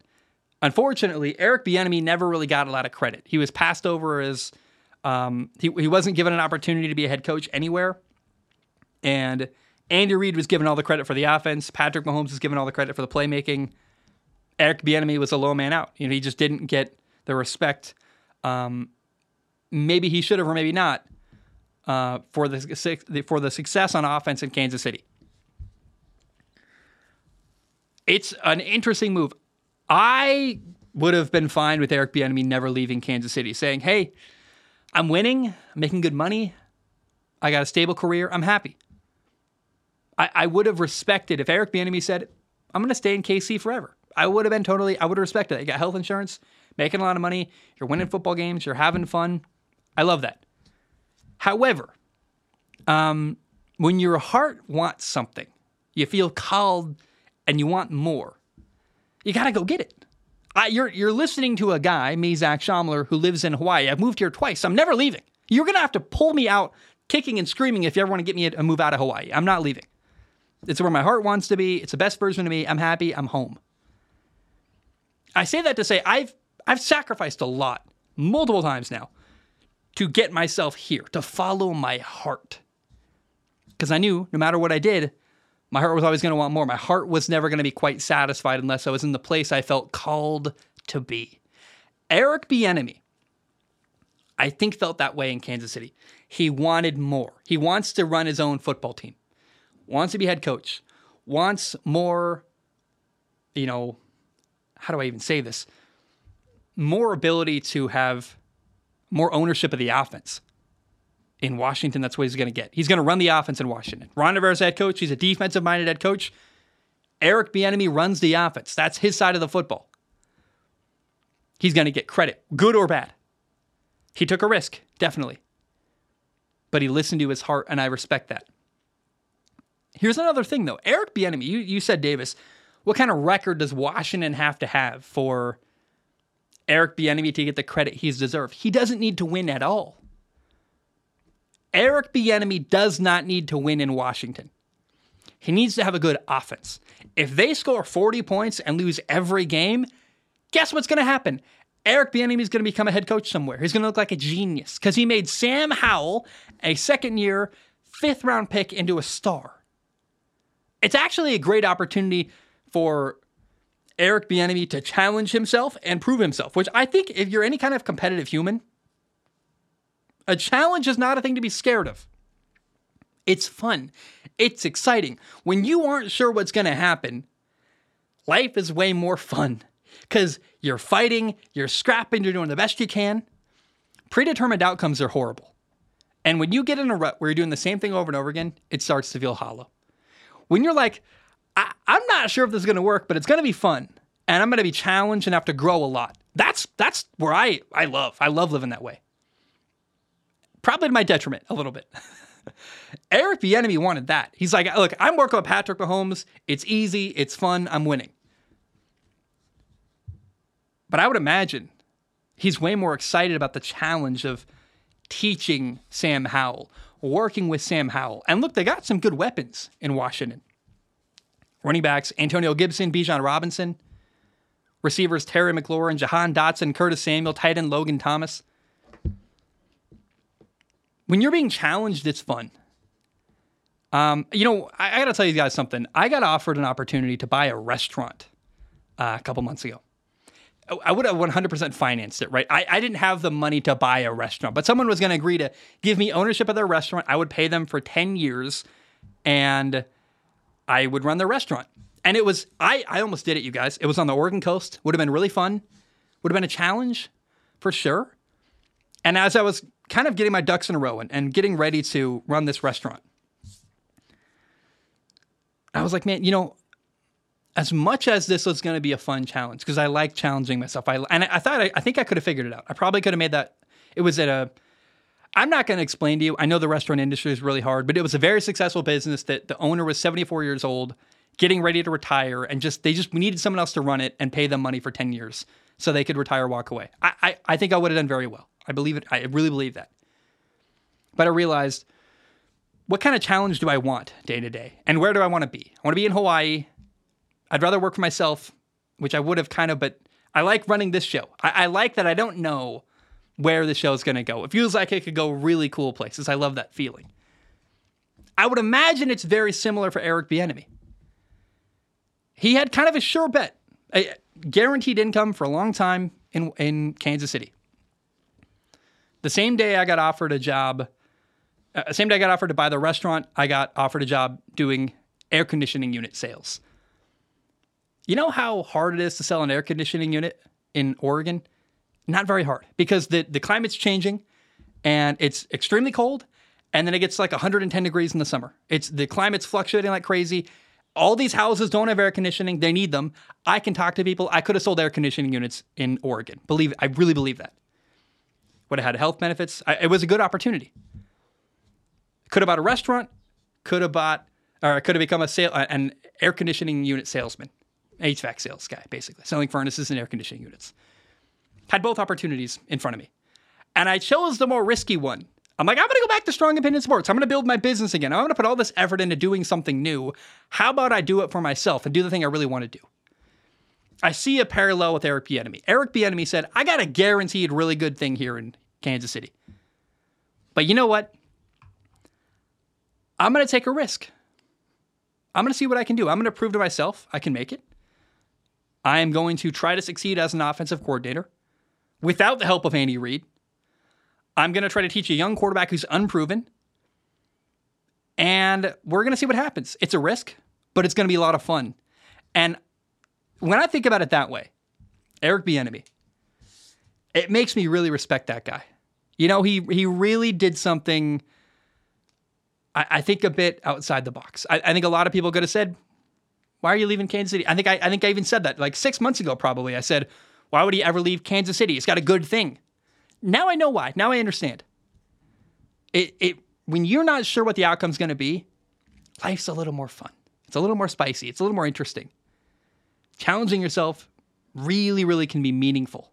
Unfortunately, Eric Bieniemy never really got a lot of credit. He was passed over as um, he, he wasn't given an opportunity to be a head coach anywhere. And Andy Reid was given all the credit for the offense. Patrick Mahomes was given all the credit for the playmaking. Eric Bieniemy was a low man out. You know, he just didn't get the respect. Um, maybe he should have, or maybe not, uh, for the for the success on offense in Kansas City. It's an interesting move. I would have been fine with Eric Bieniemy never leaving Kansas City, saying, "Hey, I'm winning, I'm making good money, I got a stable career, I'm happy." I, I would have respected if Eric Bieniemy said, "I'm going to stay in KC forever." I would have been totally. I would have respected it. You got health insurance, making a lot of money, you're winning football games, you're having fun. I love that. However, um, when your heart wants something, you feel called and you want more you got to go get it. I, you're you're listening to a guy, me, Zac Shomler, who lives in Hawaii. I've moved here twice. I'm never leaving. You're gonna have to pull me out, kicking and screaming, if you ever want to get me a move out of Hawaii. I'm not leaving. It's where my heart wants to be. It's the best version of me. I'm happy. I'm home. I say that to say I've I've sacrificed a lot, multiple times now, to get myself here, to follow my heart. Because I knew no matter what I did, my heart was always going to want more. My heart was never going to be quite satisfied unless I was in the place I felt called to be. Eric Bieniemy, I think, felt that way in Kansas City. He wanted more. He wants to run his own football team, wants to be head coach, wants more, you know, how do I even say this? More ability to have more ownership of the offense in Washington, that's what he's going to get. He's going to run the offense in Washington. Ron Rivera's head coach. He's a defensive minded head coach. Eric Bieniemy runs the offense. That's his side of the football. He's going to get credit, good or bad. He took a risk, definitely. But he listened to his heart, and I respect that. Here's another thing, though. Eric Bieniemy, you, you said, Davis, what kind of record does Washington have to have for Eric Bieniemy to get the credit he's deserved? He doesn't need to win at all. Eric Bieniemy does not need to win in Washington. He needs to have a good offense. If they score 40 points and lose every game, guess what's going to happen? Eric Bieniemy is going to become a head coach somewhere. He's going to look like a genius because he made Sam Howell, a second year, fifth round pick, into a star. It's actually a great opportunity for Eric Bieniemy to challenge himself and prove himself, which I think if you're any kind of competitive human, a challenge is not a thing to be scared of. It's fun. It's exciting. When you aren't sure what's going to happen, life is way more fun because you're fighting, you're scrapping, you're doing the best you can. Predetermined outcomes are horrible. And when you get in a rut where you're doing the same thing over and over again, it starts to feel hollow. When you're like, I- am not sure if this is going to work, but it's going to be fun, and I'm going to be challenged and have to grow a lot. That's that's where I I love. I love living that way. Probably to my detriment a little bit. Eric Bieniemy wanted that. He's like, look, I'm working with Patrick Mahomes. It's easy. It's fun. I'm winning. But I would imagine he's way more excited about the challenge of teaching Sam Howell, working with Sam Howell. And look, they got some good weapons in Washington. Running backs Antonio Gibson, Bijan Robinson. Receivers Terry McLaurin, Jahan Dotson, Curtis Samuel, tight end Logan Thomas. When you're being challenged, it's fun. Um, you know, I, I got to tell you guys something. I got offered an opportunity to buy a restaurant uh, a couple months ago. I would have 100% financed it, right? I, I didn't have the money to buy a restaurant, but someone was going to agree to give me ownership of their restaurant. I would pay them for 10 years and I would run their restaurant. And it was, I, I almost did it, you guys. It was on the Oregon coast. Would have been really fun. Would have been a challenge for sure. And as I was kind of getting my ducks in a row and, and getting ready to run this restaurant, I was like, man, you know, as much as this was going to be a fun challenge, because I like challenging myself, I and I, I thought I, I think I could have figured it out. I probably could have made that. It was at a I'm not going to explain to you. I know the restaurant industry is really hard, but it was a very successful business that the owner was 74 years old, getting ready to retire, and just they just needed someone else to run it and pay them money for 10 years so they could retire, walk away. I I, I think I would have done very well. I believe it. I really believe that. But I realized, what kind of challenge do I want day to day, and where do I want to be? I want to be in Hawaii. I'd rather work for myself, which I would have kind of, but I like running this show. I, I like that I don't know where the show's going to go. It feels like it could go really cool places. I love that feeling. I would imagine it's very similar for Eric Bieniemy. He had kind of a sure bet, a guaranteed income for a long time in in Kansas City. The same day I got offered a job, uh, same day I got offered to buy the restaurant, I got offered a job doing air conditioning unit sales. You know how hard it is to sell an air conditioning unit in Oregon? Not very hard because the, the climate's changing and it's extremely cold and then it gets like 110 degrees in the summer. It's the climate's fluctuating like crazy. All these houses don't have air conditioning. They need them. I can talk to people. I could have sold air conditioning units in Oregon. Believe. I really believe that. Would have had health benefits. I, it was a good opportunity. Could have bought a restaurant. Could have bought, or could have become a sale, an air conditioning unit salesman, HVAC sales guy, basically selling furnaces and air conditioning units. Had both opportunities in front of me. And I chose the more risky one. I'm like, I'm going to go back to strong opinion sports. I'm going to build my business again. I'm going to put all this effort into doing something new. How about I do it for myself and do the thing I really want to do? I see a parallel with Eric Bieniemy. Eric Bieniemy said, "I got a guaranteed really good thing here in Kansas City." But you know what? I'm going to take a risk. I'm going to see what I can do. I'm going to prove to myself I can make it. I am going to try to succeed as an offensive coordinator without the help of Andy Reid. I'm going to try to teach a young quarterback who's unproven. And we're going to see what happens. It's a risk, but it's going to be a lot of fun. And when I think about it that way, Eric Bieniemy, it makes me really respect that guy. You know, he he really did something. I, I think a bit outside the box. I, I, think a lot of people could have said, "Why are you leaving Kansas City?" I think I, I think I even said that like six months ago. Probably I said, "Why would he ever leave Kansas City? He's got a good thing." now I know why. Now I understand. It it when you're not sure what the outcome's going to be, life's a little more fun. It's a little more spicy. It's a little more interesting. Challenging yourself really, really can be meaningful.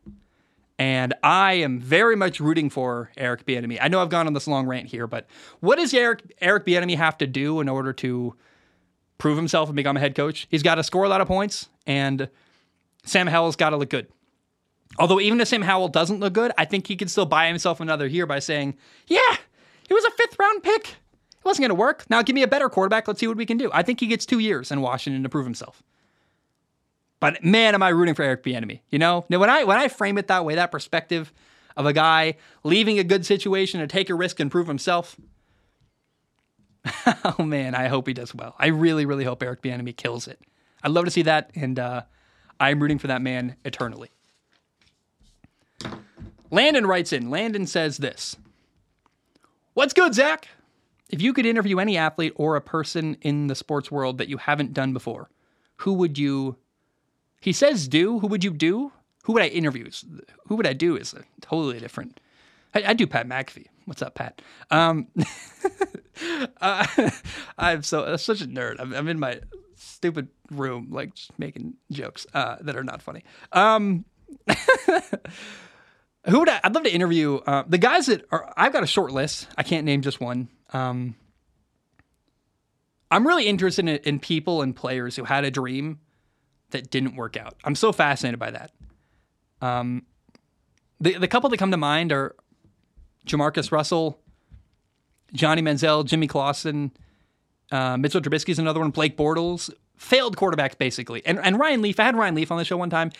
And I am very much rooting for Eric Bieniemy. I know I've gone on this long rant here, but what does Eric Eric Bieniemy have to do in order to prove himself and become a head coach? He's got to score a lot of points, and Sam Howell's got to look good. Although even if Sam Howell doesn't look good, I think he could still buy himself another year by saying, "Yeah, he was a fifth round pick. It wasn't going to work. Now give me a better quarterback. Let's see what we can do." I think he gets two years in Washington to prove himself. But man, am I rooting for Eric Bieniemy? You know, now when I when I frame it that way, that perspective of a guy leaving a good situation to take a risk and prove himself. oh man, I hope he does well. I really, really hope Eric Bieniemy kills it. I'd love to see that, and uh, I'm rooting for that man eternally. Landon writes in. Landon says this. What's good, Zach? If you could interview any athlete or a person in the sports world that you haven't done before, who would you he says do. Who would you do? Who would I interview? Who would I do is a totally different. I, do Pat McAfee. What's up, Pat? Um, uh, I'm so I'm such a nerd. I'm, I'm, in my stupid room, like making jokes uh, that are not funny. Um, who would I? I'd love to interview uh, the guys that are. I've got a short list. I can't name just one. Um, I'm really interested in, in people and players who had a dream that didn't work out. I'm so fascinated by that. Um, the the couple that come to mind are JaMarcus Russell, Johnny Manziel, Jimmy Clausen, uh, Mitchell Trubisky's another one, Blake Bortles, failed quarterbacks basically. And and Ryan Leaf, I had Ryan Leaf on the show one time.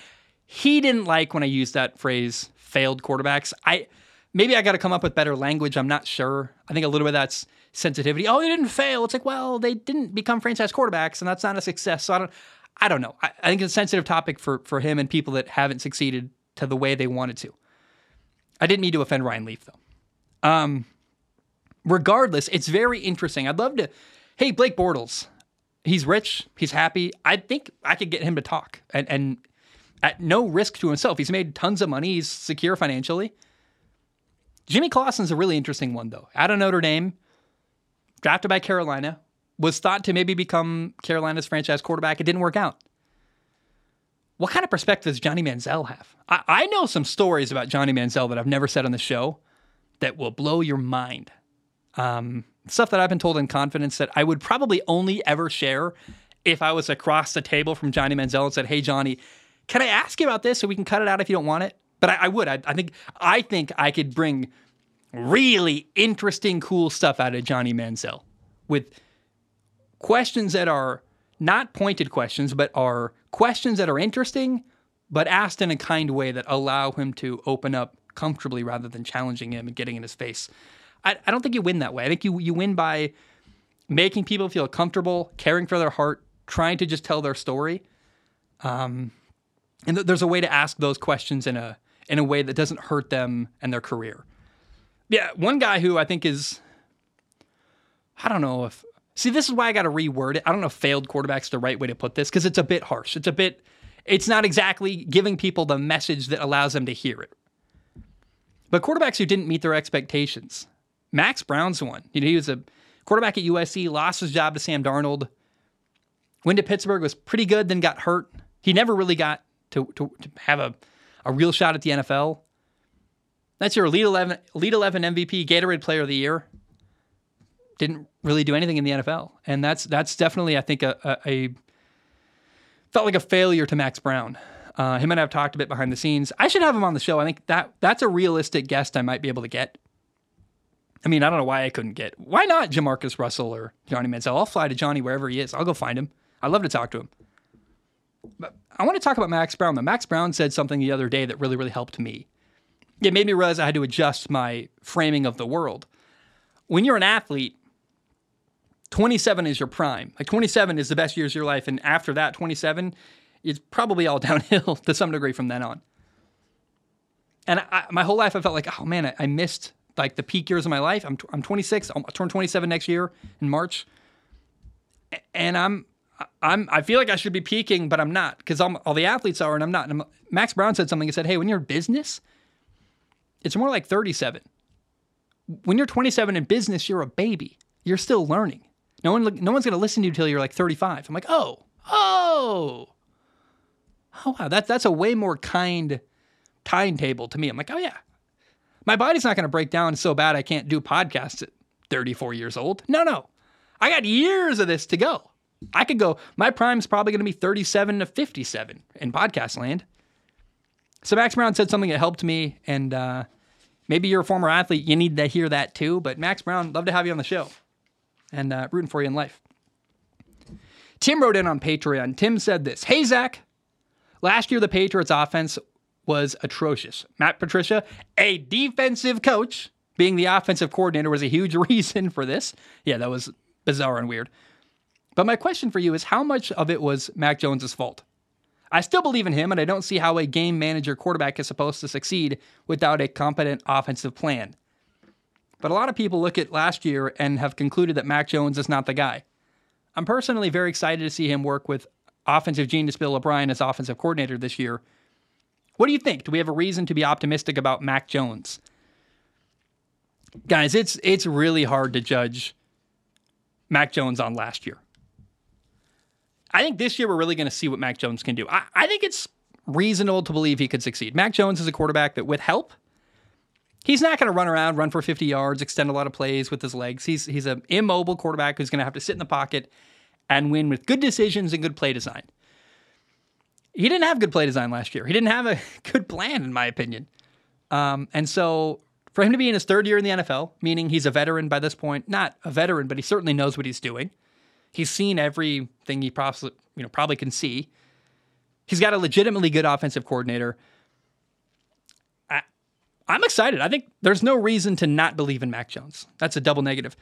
He didn't like when I used that phrase, failed quarterbacks. I maybe I got to come up with better language. I'm not sure. I think a little bit that's sensitivity. Oh, they didn't fail. It's like, well, they didn't become franchise quarterbacks, and that's not a success. So I don't. I don't know. I, I think it's a sensitive topic for for him and people that haven't succeeded to the way they wanted to. I didn't mean to offend Ryan Leaf though. Um, regardless, it's very interesting. I'd love to. Hey, Blake Bortles, he's rich, he's happy. I think I could get him to talk, and and at no risk to himself. He's made tons of money. He's secure financially. Jimmy Clausen's a really interesting one though. Out of Notre Dame, drafted by Carolina, was thought to maybe become Carolina's franchise quarterback. It didn't work out. What kind of perspective does Johnny Manziel have? I, I know some stories about Johnny Manziel that I've never said on the show that will blow your mind. Um, stuff that I've been told in confidence that I would probably only ever share if I was across the table from Johnny Manziel and said, "Hey, Johnny, can I ask you about this so we can cut it out if you don't want it?" But I, I would. I, I think I think I could bring really interesting, cool stuff out of Johnny Manziel with questions that are not pointed questions, but are questions that are interesting, but asked in a kind way that allow him to open up comfortably rather than challenging him and getting in his face. I, I don't think you win that way. I think you you win by making people feel comfortable, caring for their heart, trying to just tell their story. Um, and th- there's a way to ask those questions in a in a way that doesn't hurt them and their career. Yeah, one guy who I think is I don't know if See, this is why I got to reword it. I don't know if failed quarterback's the right way to put this because it's a bit harsh. It's a bit, it's not exactly giving people the message that allows them to hear it. But quarterbacks who didn't meet their expectations. Max Browne's one. You know, he was a quarterback at USC, lost his job to Sam Darnold. Went to Pittsburgh, was pretty good, then got hurt. He never really got to, to, to have a, a real shot at the NFL. That's your Elite 11, Elite 11 MVP, Gatorade Player of the Year didn't really do anything in the NFL, and that's that's definitely I think a, a, a felt like a failure to Max Browne. Uh, him and I have talked a bit behind the scenes. I should have him on the show. I think that that's a realistic guest I might be able to get. I mean, I don't know why I couldn't get. Why not JaMarcus Russell or Johnny Manziel? I'll fly to Johnny wherever he is. I'll go find him. I'd love to talk to him. But I want to talk about Max Browne. Though Max Browne said something the other day that really, really helped me. It made me realize I had to adjust my framing of the world. When you're an athlete, 27 is your prime. Like 27 is the best years of your life. And after that, 27, it's probably all downhill to some degree from then on. And I, my whole life, I felt like, oh man, I, I, missed like the peak years of my life. I'm, I'm 26. I'll turn 27 next year in March. And I'm, I'm, I feel like I should be peaking, but I'm not because all the athletes are and I'm not. And I'm, Max Browne said something. He said, hey, when you're in business, It's more like 37. When you're 27 in business, you're a baby. You're still learning. No one, no one's to listen to you until you're like 35. I'm like, oh, oh, oh wow, that's that's a way more kind timetable to me. I'm like, oh yeah, my body's not to break down so bad I can't do podcasts at 34 years old. No, no, I got years of this to go. I could go. My prime's probably going to be 37 to 57 in podcast land. So Max Browne said something that helped me, and uh, maybe you're a former athlete, you need to hear that too. But Max Browne, love to have you on the show, and uh, rooting for you in life. Tim wrote in on Patreon. Tim said this Hey, Zach, last year the Patriots offense was atrocious. Matt Patricia, a defensive coach, being the offensive coordinator, was a huge reason for this. Yeah, that was bizarre and weird. But my question for you is how much of it was Mac Jones's fault? I still believe in him, and I don't see how a game manager quarterback is supposed to succeed without a competent offensive plan. But a lot of people look at last year and have concluded that Mac Jones is not the guy. I'm personally very excited to see him work with offensive genius Bill O'Brien as offensive coordinator this year. What do you think? Do we have a reason to be optimistic about Mac Jones? Guys, it's it's really hard to judge Mac Jones on last year. I think this year we're really going to see what Mac Jones can do. I, I think it's reasonable to believe he could succeed. Mac Jones is a quarterback that, with help, he's not going to run around, run for 50 yards, extend a lot of plays with his legs. He's he's an immobile quarterback who's going to have to sit in the pocket and win with good decisions and good play design. He didn't have good play design last year. He didn't have a good plan, in my opinion. Um, and so, for him to be in his third year in the NFL, meaning he's a veteran by this point, not a veteran, but he certainly knows what he's doing. He's seen everything he probably you know probably can see. He's got a legitimately good offensive coordinator. I, I'm excited. I think there's no reason to not believe in Mac Jones. That's a double negative.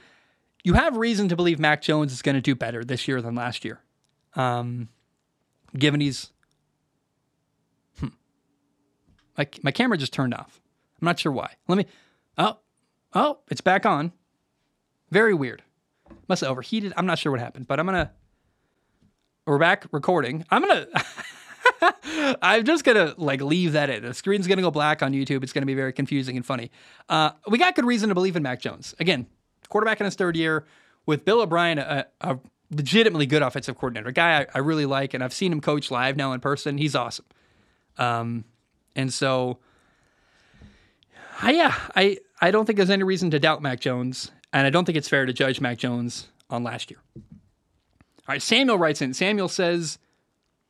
You have reason to believe Mac Jones is going to do better this year than last year, um, given he's. Hmm, my my camera just turned off. I'm not sure why. Let me. Oh, oh, it's back on. Very weird. Must have overheated. I'm not sure what happened, but I'm gonna. We're back recording. I'm gonna. I'm just gonna like leave that in. The screen's gonna go black on YouTube. It's gonna be very confusing and funny. Uh, we got good reason to believe in Mac Jones. Again, quarterback in his third year with Bill O'Brien, a, a legitimately good offensive coordinator, a guy I, I, really like, and I've seen him coach live now in person. He's awesome. Um, and so, I, yeah, I I don't think there's any reason to doubt Mac Jones. And I don't think it's fair to judge Mac Jones on last year. All right, Samuel writes in. Samuel says,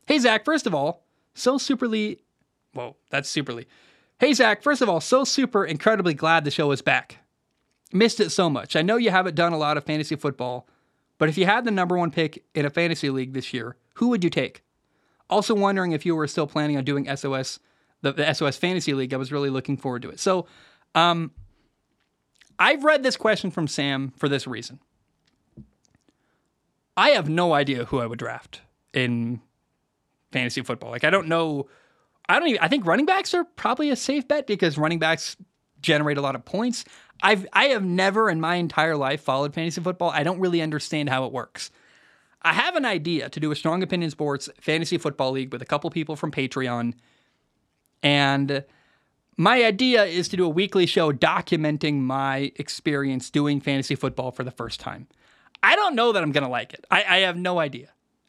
Hey, Zach, first of all, so superly, whoa, that's superly. Hey, Zach, first of all, so super incredibly glad the show is back. Missed it so much. I know you haven't done a lot of fantasy football, but if you had the number one pick in a fantasy league this year, who would you take? Also wondering if you were still planning on doing SOS, the, the SOS Fantasy League. I was really looking forward to it. So, um, I've read this question from Sam for this reason. I have no idea who I would draft in fantasy football. Like I don't know I don't even I think running backs are probably a safe bet because running backs generate a lot of points. I've I have never in my entire life followed fantasy football. I don't really understand how it works. I have an idea to do a strong opinion sports fantasy football league with a couple people from Patreon and my idea is to do a weekly show documenting my experience doing fantasy football for the first time. I don't know that I'm to like it. I, I, have no idea.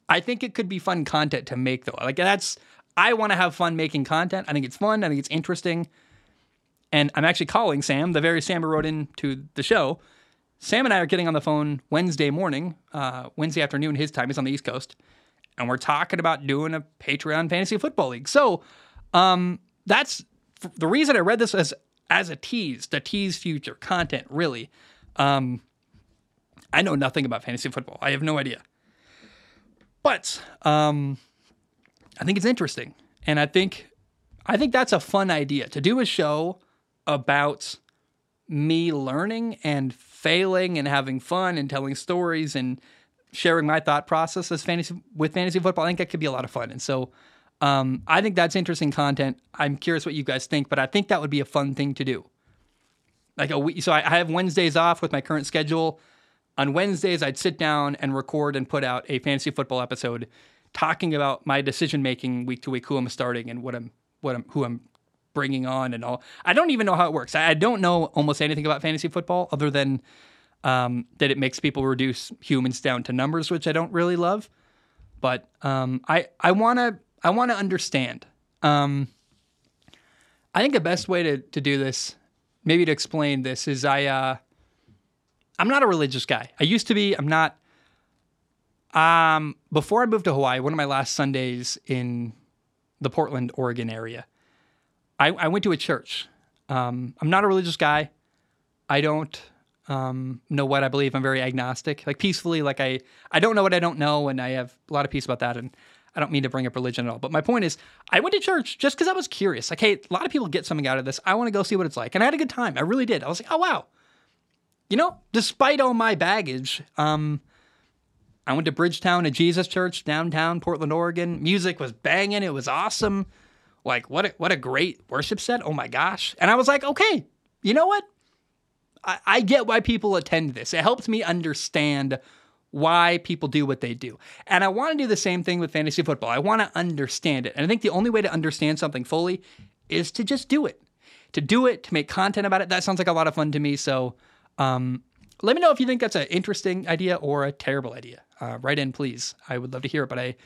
I think it could be fun content to make, though. Like, that's, I want to have fun making content. I think it's fun. I think it's interesting. And I'm actually calling Sam, the very Sam who wrote in to the show. Sam and I are getting on the phone Wednesday morning, uh, Wednesday afternoon, his time. He's on the East Coast. And we're talking about doing a Patreon fantasy football league. So, um, that's the reason I read this as as a tease, to tease future content, really. Um, I know nothing about fantasy football. I have no idea. But um, I think it's interesting, and I think I think that's a fun idea to do a show about me learning and failing and having fun and telling stories and sharing my thought process as fantasy with fantasy football. I think that could be a lot of fun, and so um, I think that's interesting content. I'm curious what you guys think, but I think that would be a fun thing to do. Like a week, so I, have Wednesdays off with my current schedule. On Wednesdays, I'd sit down and record and put out a fantasy football episode, talking about my decision making week to week, who I'm starting and what I'm what I'm who I'm bringing on and all. I don't even know how it works. I, I don't know almost anything about fantasy football other than um, that it makes people reduce humans down to numbers, which I don't really love. But um, I I want to I want to understand. Um, I think the best way to to do this, maybe to explain this, is I uh, I'm not a religious guy. I used to be. I'm not. Um, before I moved to Hawaii, one of my last Sundays in the Portland, Oregon area, I, I went to a church. Um, I'm not a religious guy. I don't um, know what I believe. I'm very agnostic, like peacefully. Like I, I don't know what I don't know, and I have a lot of peace about that. And I don't mean to bring up religion at all. But my point is, I went to church just because I was curious. Like, hey, a lot of people get something out of this. I want to go see what it's like, and I had a good time. I really did. I was like, oh wow, you know, despite all my baggage, um, I went to Bridgetown, a Jesus church downtown Portland, Oregon. Music was banging. It was awesome. Like what a, what a great worship set. Oh my gosh. And I was like, okay, you know what? I, I get why people attend this. It helps me understand why people do what they do. And I want to do the same thing with fantasy football. I want to understand it. And I think the only way to understand something fully is to just do it. To do it, to make content about it. That sounds like a lot of fun to me. So um, let me know if you think that's an interesting idea or a terrible idea. Uh, write in, please. I would love to hear it. But I,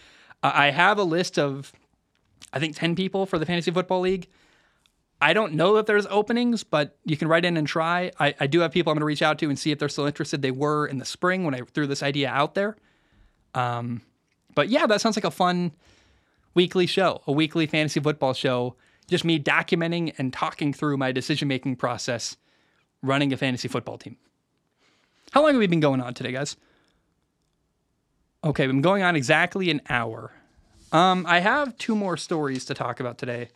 I have a list of, I think, 10 people for the Fantasy Football League. I don't know that there's openings, but you can write in and try. I, I do have people I'm going to reach out to and see if they're still interested. They were in the spring when I threw this idea out there. Um, but yeah, that sounds like a fun weekly show, a weekly fantasy football show. Just me documenting and talking through my decision making process running a fantasy football team. How long have we been going on today, guys? Okay, we've been going on exactly an hour. Um, I have two more stories to talk about today.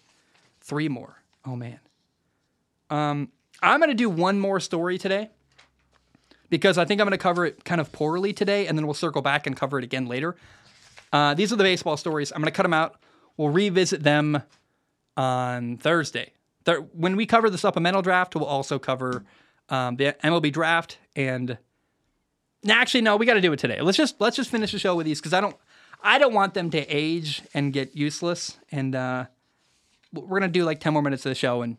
Three more. Oh man. Um, I'm gonna do one more story today because I think I'm gonna cover it kind of poorly today, and then we'll circle back and cover it again later. Uh, these are the baseball stories. I'm gonna cut them out. We'll revisit them on Thursday. Th- when we cover the supplemental draft, we'll also cover um, the MLB draft and. Actually, no, we got to do it today. Let's just let's just finish the show with these because I don't I don't want them to age and get useless. And uh, we're gonna do like 10 more minutes of the show and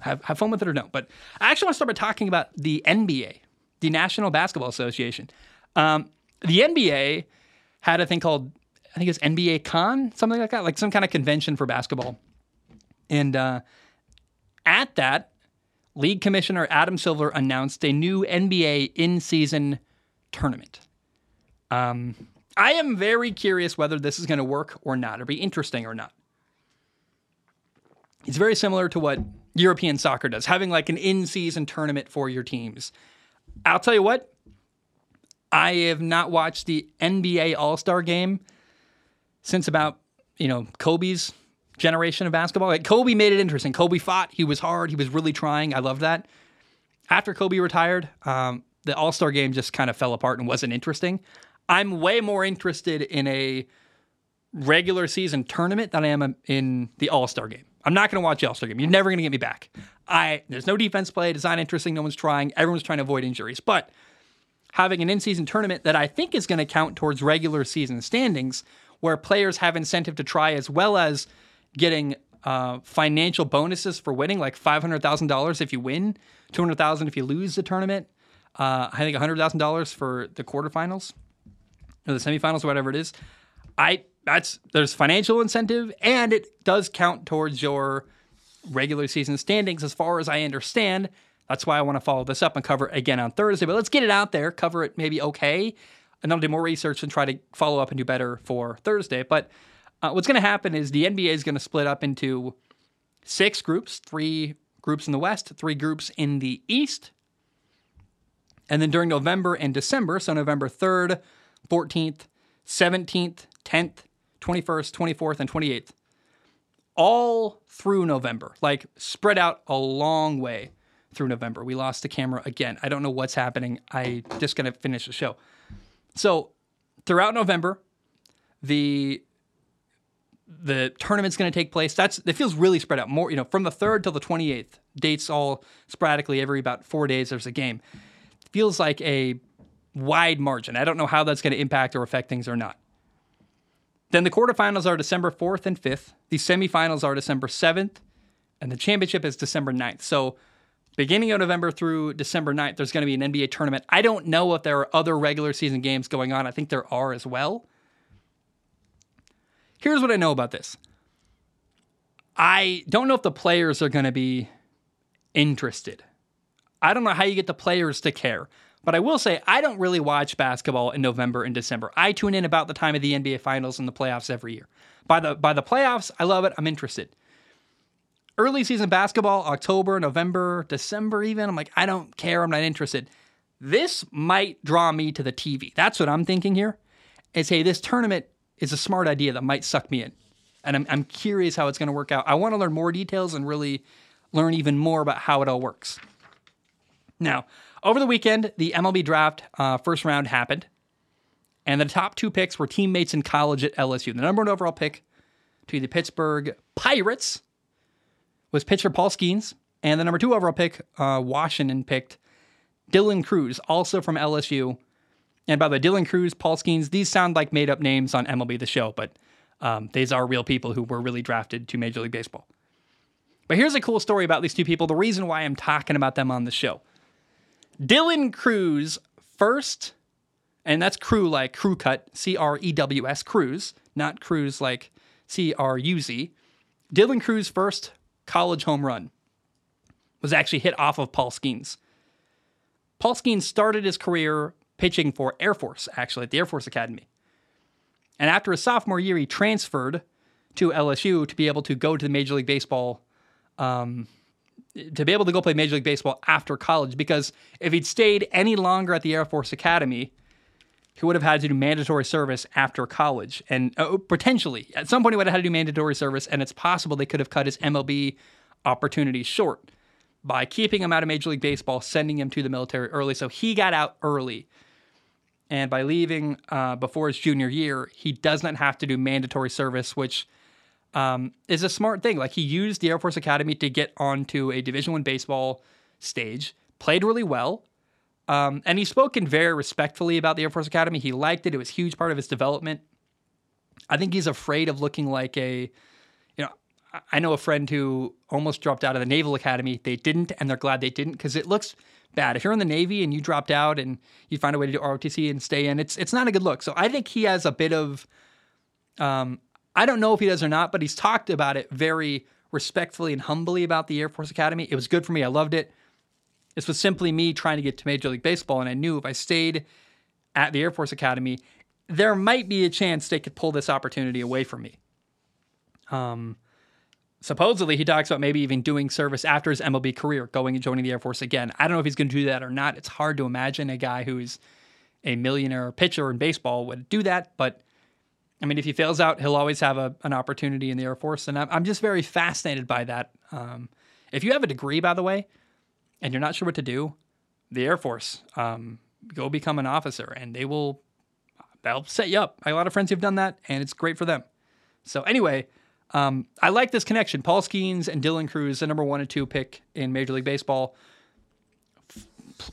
have, have fun with it or no. But I actually want to start by talking about the NBA, the National Basketball Association. Um, the NBA had a thing called, I think it was NBA Con, something like that, like some kind of convention for basketball. And uh, at that, League Commissioner Adam Silver announced a new NBA in season tournament. Um, I am very curious whether this is going to work or not, or be interesting or not. It's very similar to what European soccer does, having like an in season tournament for your teams. I'll tell you what, I have not watched the NBA All Star game since about, you know, Kobe's generation of basketball. Like Kobe made it interesting. Kobe fought, he was hard, he was really trying. I love that. After Kobe retired, um, the All Star game just kind of fell apart and wasn't interesting. I'm way more interested in a regular season tournament than I am in the All Star game. I'm not going to watch the All Star game. You're never going to get me back. I there's no defense play. It's not interesting. No one's trying. Everyone's trying to avoid injuries. But having an in-season tournament that I think is going to count towards regular season standings, where players have incentive to try as well as getting uh, financial bonuses for winning, like five hundred thousand dollars if you win, two hundred thousand if you lose the tournament. Uh, I think hundred thousand dollars for the quarterfinals or the semifinals or whatever it is. I that's there's financial incentive and it does count towards your regular season standings as far as I understand. That's why I want to follow this up and cover it again on Thursday. But let's get it out there, cover it maybe okay, and I'll do more research and try to follow up and do better for Thursday. But uh, what's going to happen is the NBA is going to split up into six groups, three groups in the West, three groups in the East. And then during November and December, so November 3rd, 14th, 17th, 10th, 21st, 24th, and 28th, all through November, like spread out a long way through November. We lost the camera again. I don't know what's happening. I just gonna finish the show. So throughout November, the the tournament's going to take place. That's it feels really spread out. More, you know, from the third till the twenty eighth. Dates all sporadically every about four days. There's a game. feels like a wide margin. I don't know how that's going to impact or affect things or not. Then the quarterfinals are December 4th and 5th. The semifinals are December 7th and the championship is December 9th. So beginning of November through December 9th, there's going to be an NBA tournament. I don't know if there are other regular season games going on. I think there are as well. Here's what I know about this I don't know if the players are going to be interested. I don't know how you get the players to care. But I will say, I don't really watch basketball in November and December. I tune in about the time of the NBA Finals and the playoffs every year. By the by the playoffs, I love it. I'm interested. Early season basketball, October, November, December, even. I'm like, I don't care. I'm not interested. This might draw me to the TV. That's what I'm thinking here. Is hey, this tournament is a smart idea that might suck me in, and I'm I'm curious how it's going to work out. I want to learn more details and really learn even more about how it all works. Now, over the weekend, the MLB draft uh, first round happened, and the top two picks were teammates in college at LSU. The number one overall pick to the Pittsburgh Pirates was pitcher Paul Skenes, and the number two overall pick, uh, Washington picked Dylan Crews, also from LSU. And by the way, Dylan Crews, Paul Skenes, these sound like made up names on MLB The Show, but um, these are real people who were really drafted to Major League Baseball. But here's a cool story about these two people. The reason why I'm talking about them on the show. Dylan Crews first, and that's crew like crew cut, C R E W S, Crews, not Cruz like C R U Z. Dylan Crews' first college home run was actually hit off of Paul Skenes. Paul Skenes started his career pitching for Air Force, actually, at the Air Force Academy. And after his sophomore year, he transferred to LSU to be able to go to the Major League Baseball um, to be able to go play Major League Baseball after college because if he'd stayed any longer at the Air Force Academy, he would have had to do mandatory service after college. And uh, potentially, at some point, he would have had to do mandatory service, and it's possible they could have cut his MLB opportunities short by keeping him out of Major League Baseball, sending him to the military early. So he got out early. And by leaving uh, before his junior year, he does not have to do mandatory service, which um, is a smart thing. Like he used the Air Force Academy to get onto a Division One baseball stage, played really well, um, and he's spoken very respectfully about the Air Force Academy. He liked it; it was a huge part of his development. I think he's afraid of looking like a, you know, I know a friend who almost dropped out of the Naval Academy. They didn't, and they're glad they didn't because it looks bad. If you're in the Navy and you dropped out and you find a way to do ROTC and stay in, it's it's not a good look. So I think he has a bit of um, I don't know if he does or not, but he's talked about it very respectfully and humbly about the Air Force Academy. It was good for me. I loved it. This was simply me trying to get to Major League Baseball, and I knew if I stayed at the Air Force Academy, there might be a chance they could pull this opportunity away from me. Um, supposedly, he talks about maybe even doing service after his MLB career, going and joining the Air Force again. I don't know if he's going to do that or not. It's hard to imagine a guy who's a millionaire pitcher in baseball would do that, but I mean, if he fails out, he'll always have a, an opportunity in the Air Force. And I'm, I'm just very fascinated by that. Um, if you have a degree, by the way, and you're not sure what to do, the Air Force, um, go become an officer and they will, they'll set you up. I have a lot of friends who've done that and it's great for them. So, anyway, um, I like this connection. Paul Skenes and Dylan Crews, the number one and two pick in Major League Baseball,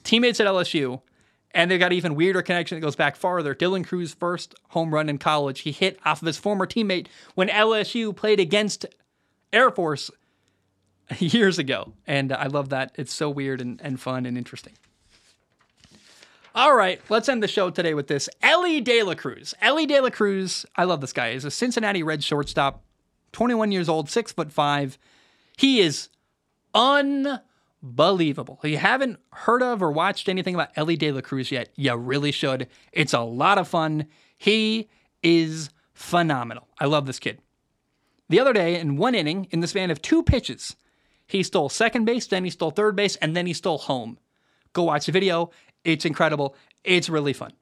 teammates at LSU and they've got even weirder connection that goes back farther. Dylan Crews's first home run in college, he hit off of his former teammate when LSU played against Air Force years ago. And I love that. It's so weird and, and fun and interesting. All right, let's end the show today with this. Elly De La Cruz. Elly De La Cruz, I love this guy. Is a Cincinnati Red shortstop, 21 years old, six foot five. He is un believable. If you haven't heard of or watched anything about Elly De La Cruz yet, you really should. It's a lot of fun. He is phenomenal. I love this kid. The other day, in one inning, in the span of two pitches, he stole second base, then he stole third base, and then he stole home. Go watch the video. It's incredible. It's really fun.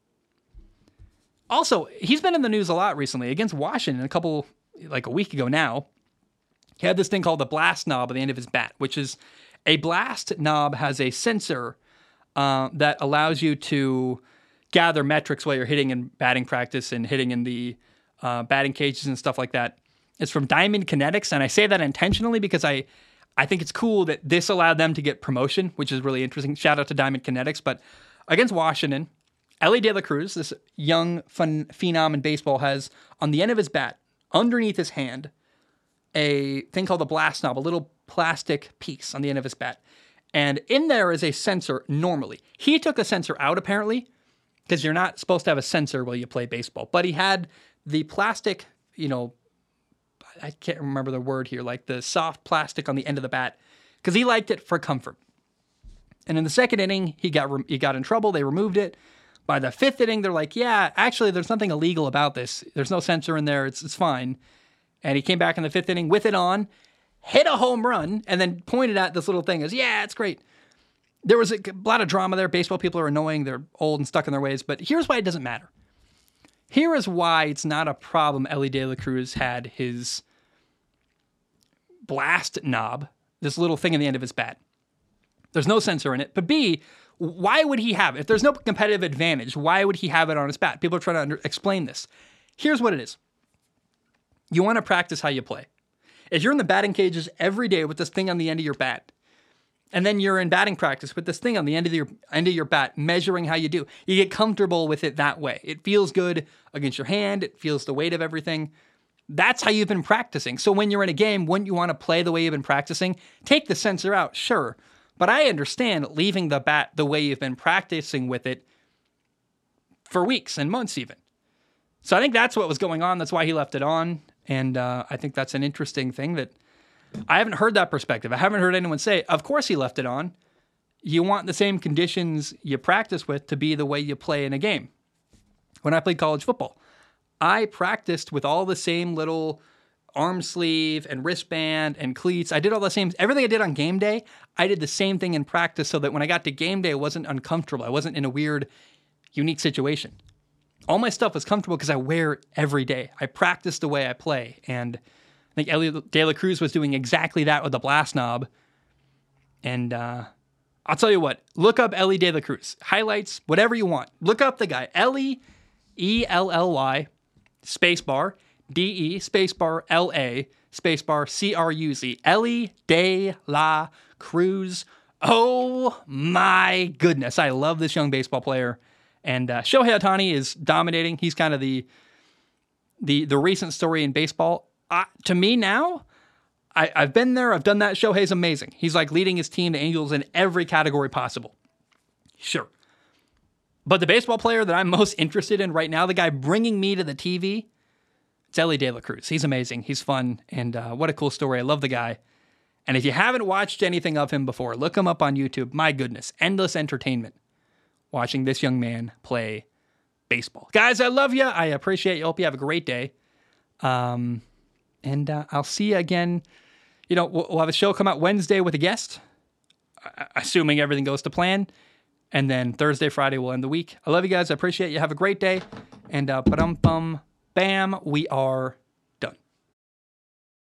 Also, he's been in the news a lot recently against Washington a couple, like a week ago now. He had this thing called the blast knob at the end of his bat, which is a blast knob has a sensor uh, that allows you to gather metrics while you're hitting in batting practice and hitting in the uh, batting cages and stuff like that. It's from Diamond Kinetics, and I say that intentionally because I I think it's cool that this allowed them to get promotion, which is really interesting. Shout out to Diamond Kinetics. But against Washington, Elly De La Cruz, this young fun phenom in baseball, has on the end of his bat, underneath his hand, a thing called the blast knob, a little plastic piece on the end of his bat. And in there is a sensor normally. He took a sensor out apparently because you're not supposed to have a sensor while you play baseball. But he had the plastic, you know, I can't remember the word here, like the soft plastic on the end of the bat because he liked it for comfort. And in the second inning, he got he got in trouble. They removed it. By the fifth inning, they're like, "Yeah, actually, there's nothing illegal about this. There's no sensor in there. It's it's fine." And he came back in the fifth inning with it on, hit a home run, and then pointed at this little thing as, "Yeah, it's great." There was a lot of drama there. Baseball people are annoying. They're old and stuck in their ways. But here's why it doesn't matter. Here is why it's not a problem. Elly De La Cruz had his blast knob, this little thing in the end of his bat. There's no sensor in it. But B, why would he have it? If there's no competitive advantage, why would he have it on his bat? People are trying to under- explain this. Here's what it is you want to practice how you play. If you're in the batting cages every day with this thing on the end of your bat, and then you're in batting practice with this thing on the end of your end of your bat, measuring how you do. You get comfortable with it that way. It feels good against your hand. It feels the weight of everything. That's how you've been practicing. So when you're in a game, wouldn't you want to play the way you've been practicing? Take the sensor out, sure, but I understand leaving the bat the way you've been practicing with it for weeks and months, even. So I think that's what was going on. That's why he left it on. And uh, I think that's an interesting thing that I haven't heard that perspective. I haven't heard anyone say, of course he left it on. You want the same conditions you practice with to be the way you play in a game. When I played college football, I practiced with all the same little arm sleeve and wristband and cleats. I did all the same everything I did on game day. I did the same thing in practice so that when I got to game day, I wasn't uncomfortable. I wasn't in a weird, unique situation. All my stuff is comfortable because I wear it every day. I practice the way I play, and I think Elly De La Cruz was doing exactly that with the blast knob. And uh, I'll tell you what, look up Elly De La Cruz highlights, whatever you want. Look up the guy Elly E L L Y spacebar D E spacebar L A spacebar C R U Z. Elly De La Cruz. Oh my goodness. I love this young baseball player. And uh, Shohei Ohtani is dominating. He's kind of the the the recent story in baseball. Uh, to me now, I, I've been there. I've done that. Shohei's amazing. He's like leading his team, the Angels, in every category possible. Sure. But the baseball player that I'm most interested in right now, the guy bringing me to the TV, it's Elly De La Cruz. He's amazing. He's fun. And uh, what a cool story. I love the guy. And if you haven't watched anything of him before, look him up on YouTube. My goodness, endless entertainment watching this young man play baseball. Guys, I love you. I appreciate you. Hope you have a great day. Um, and uh, I'll see you again. You know, we'll, we'll have a show come out Wednesday with a guest, assuming everything goes to plan. And then Thursday, Friday, we'll end the week. I love you guys. I appreciate you. Have a great day. And uh, bum bam, we are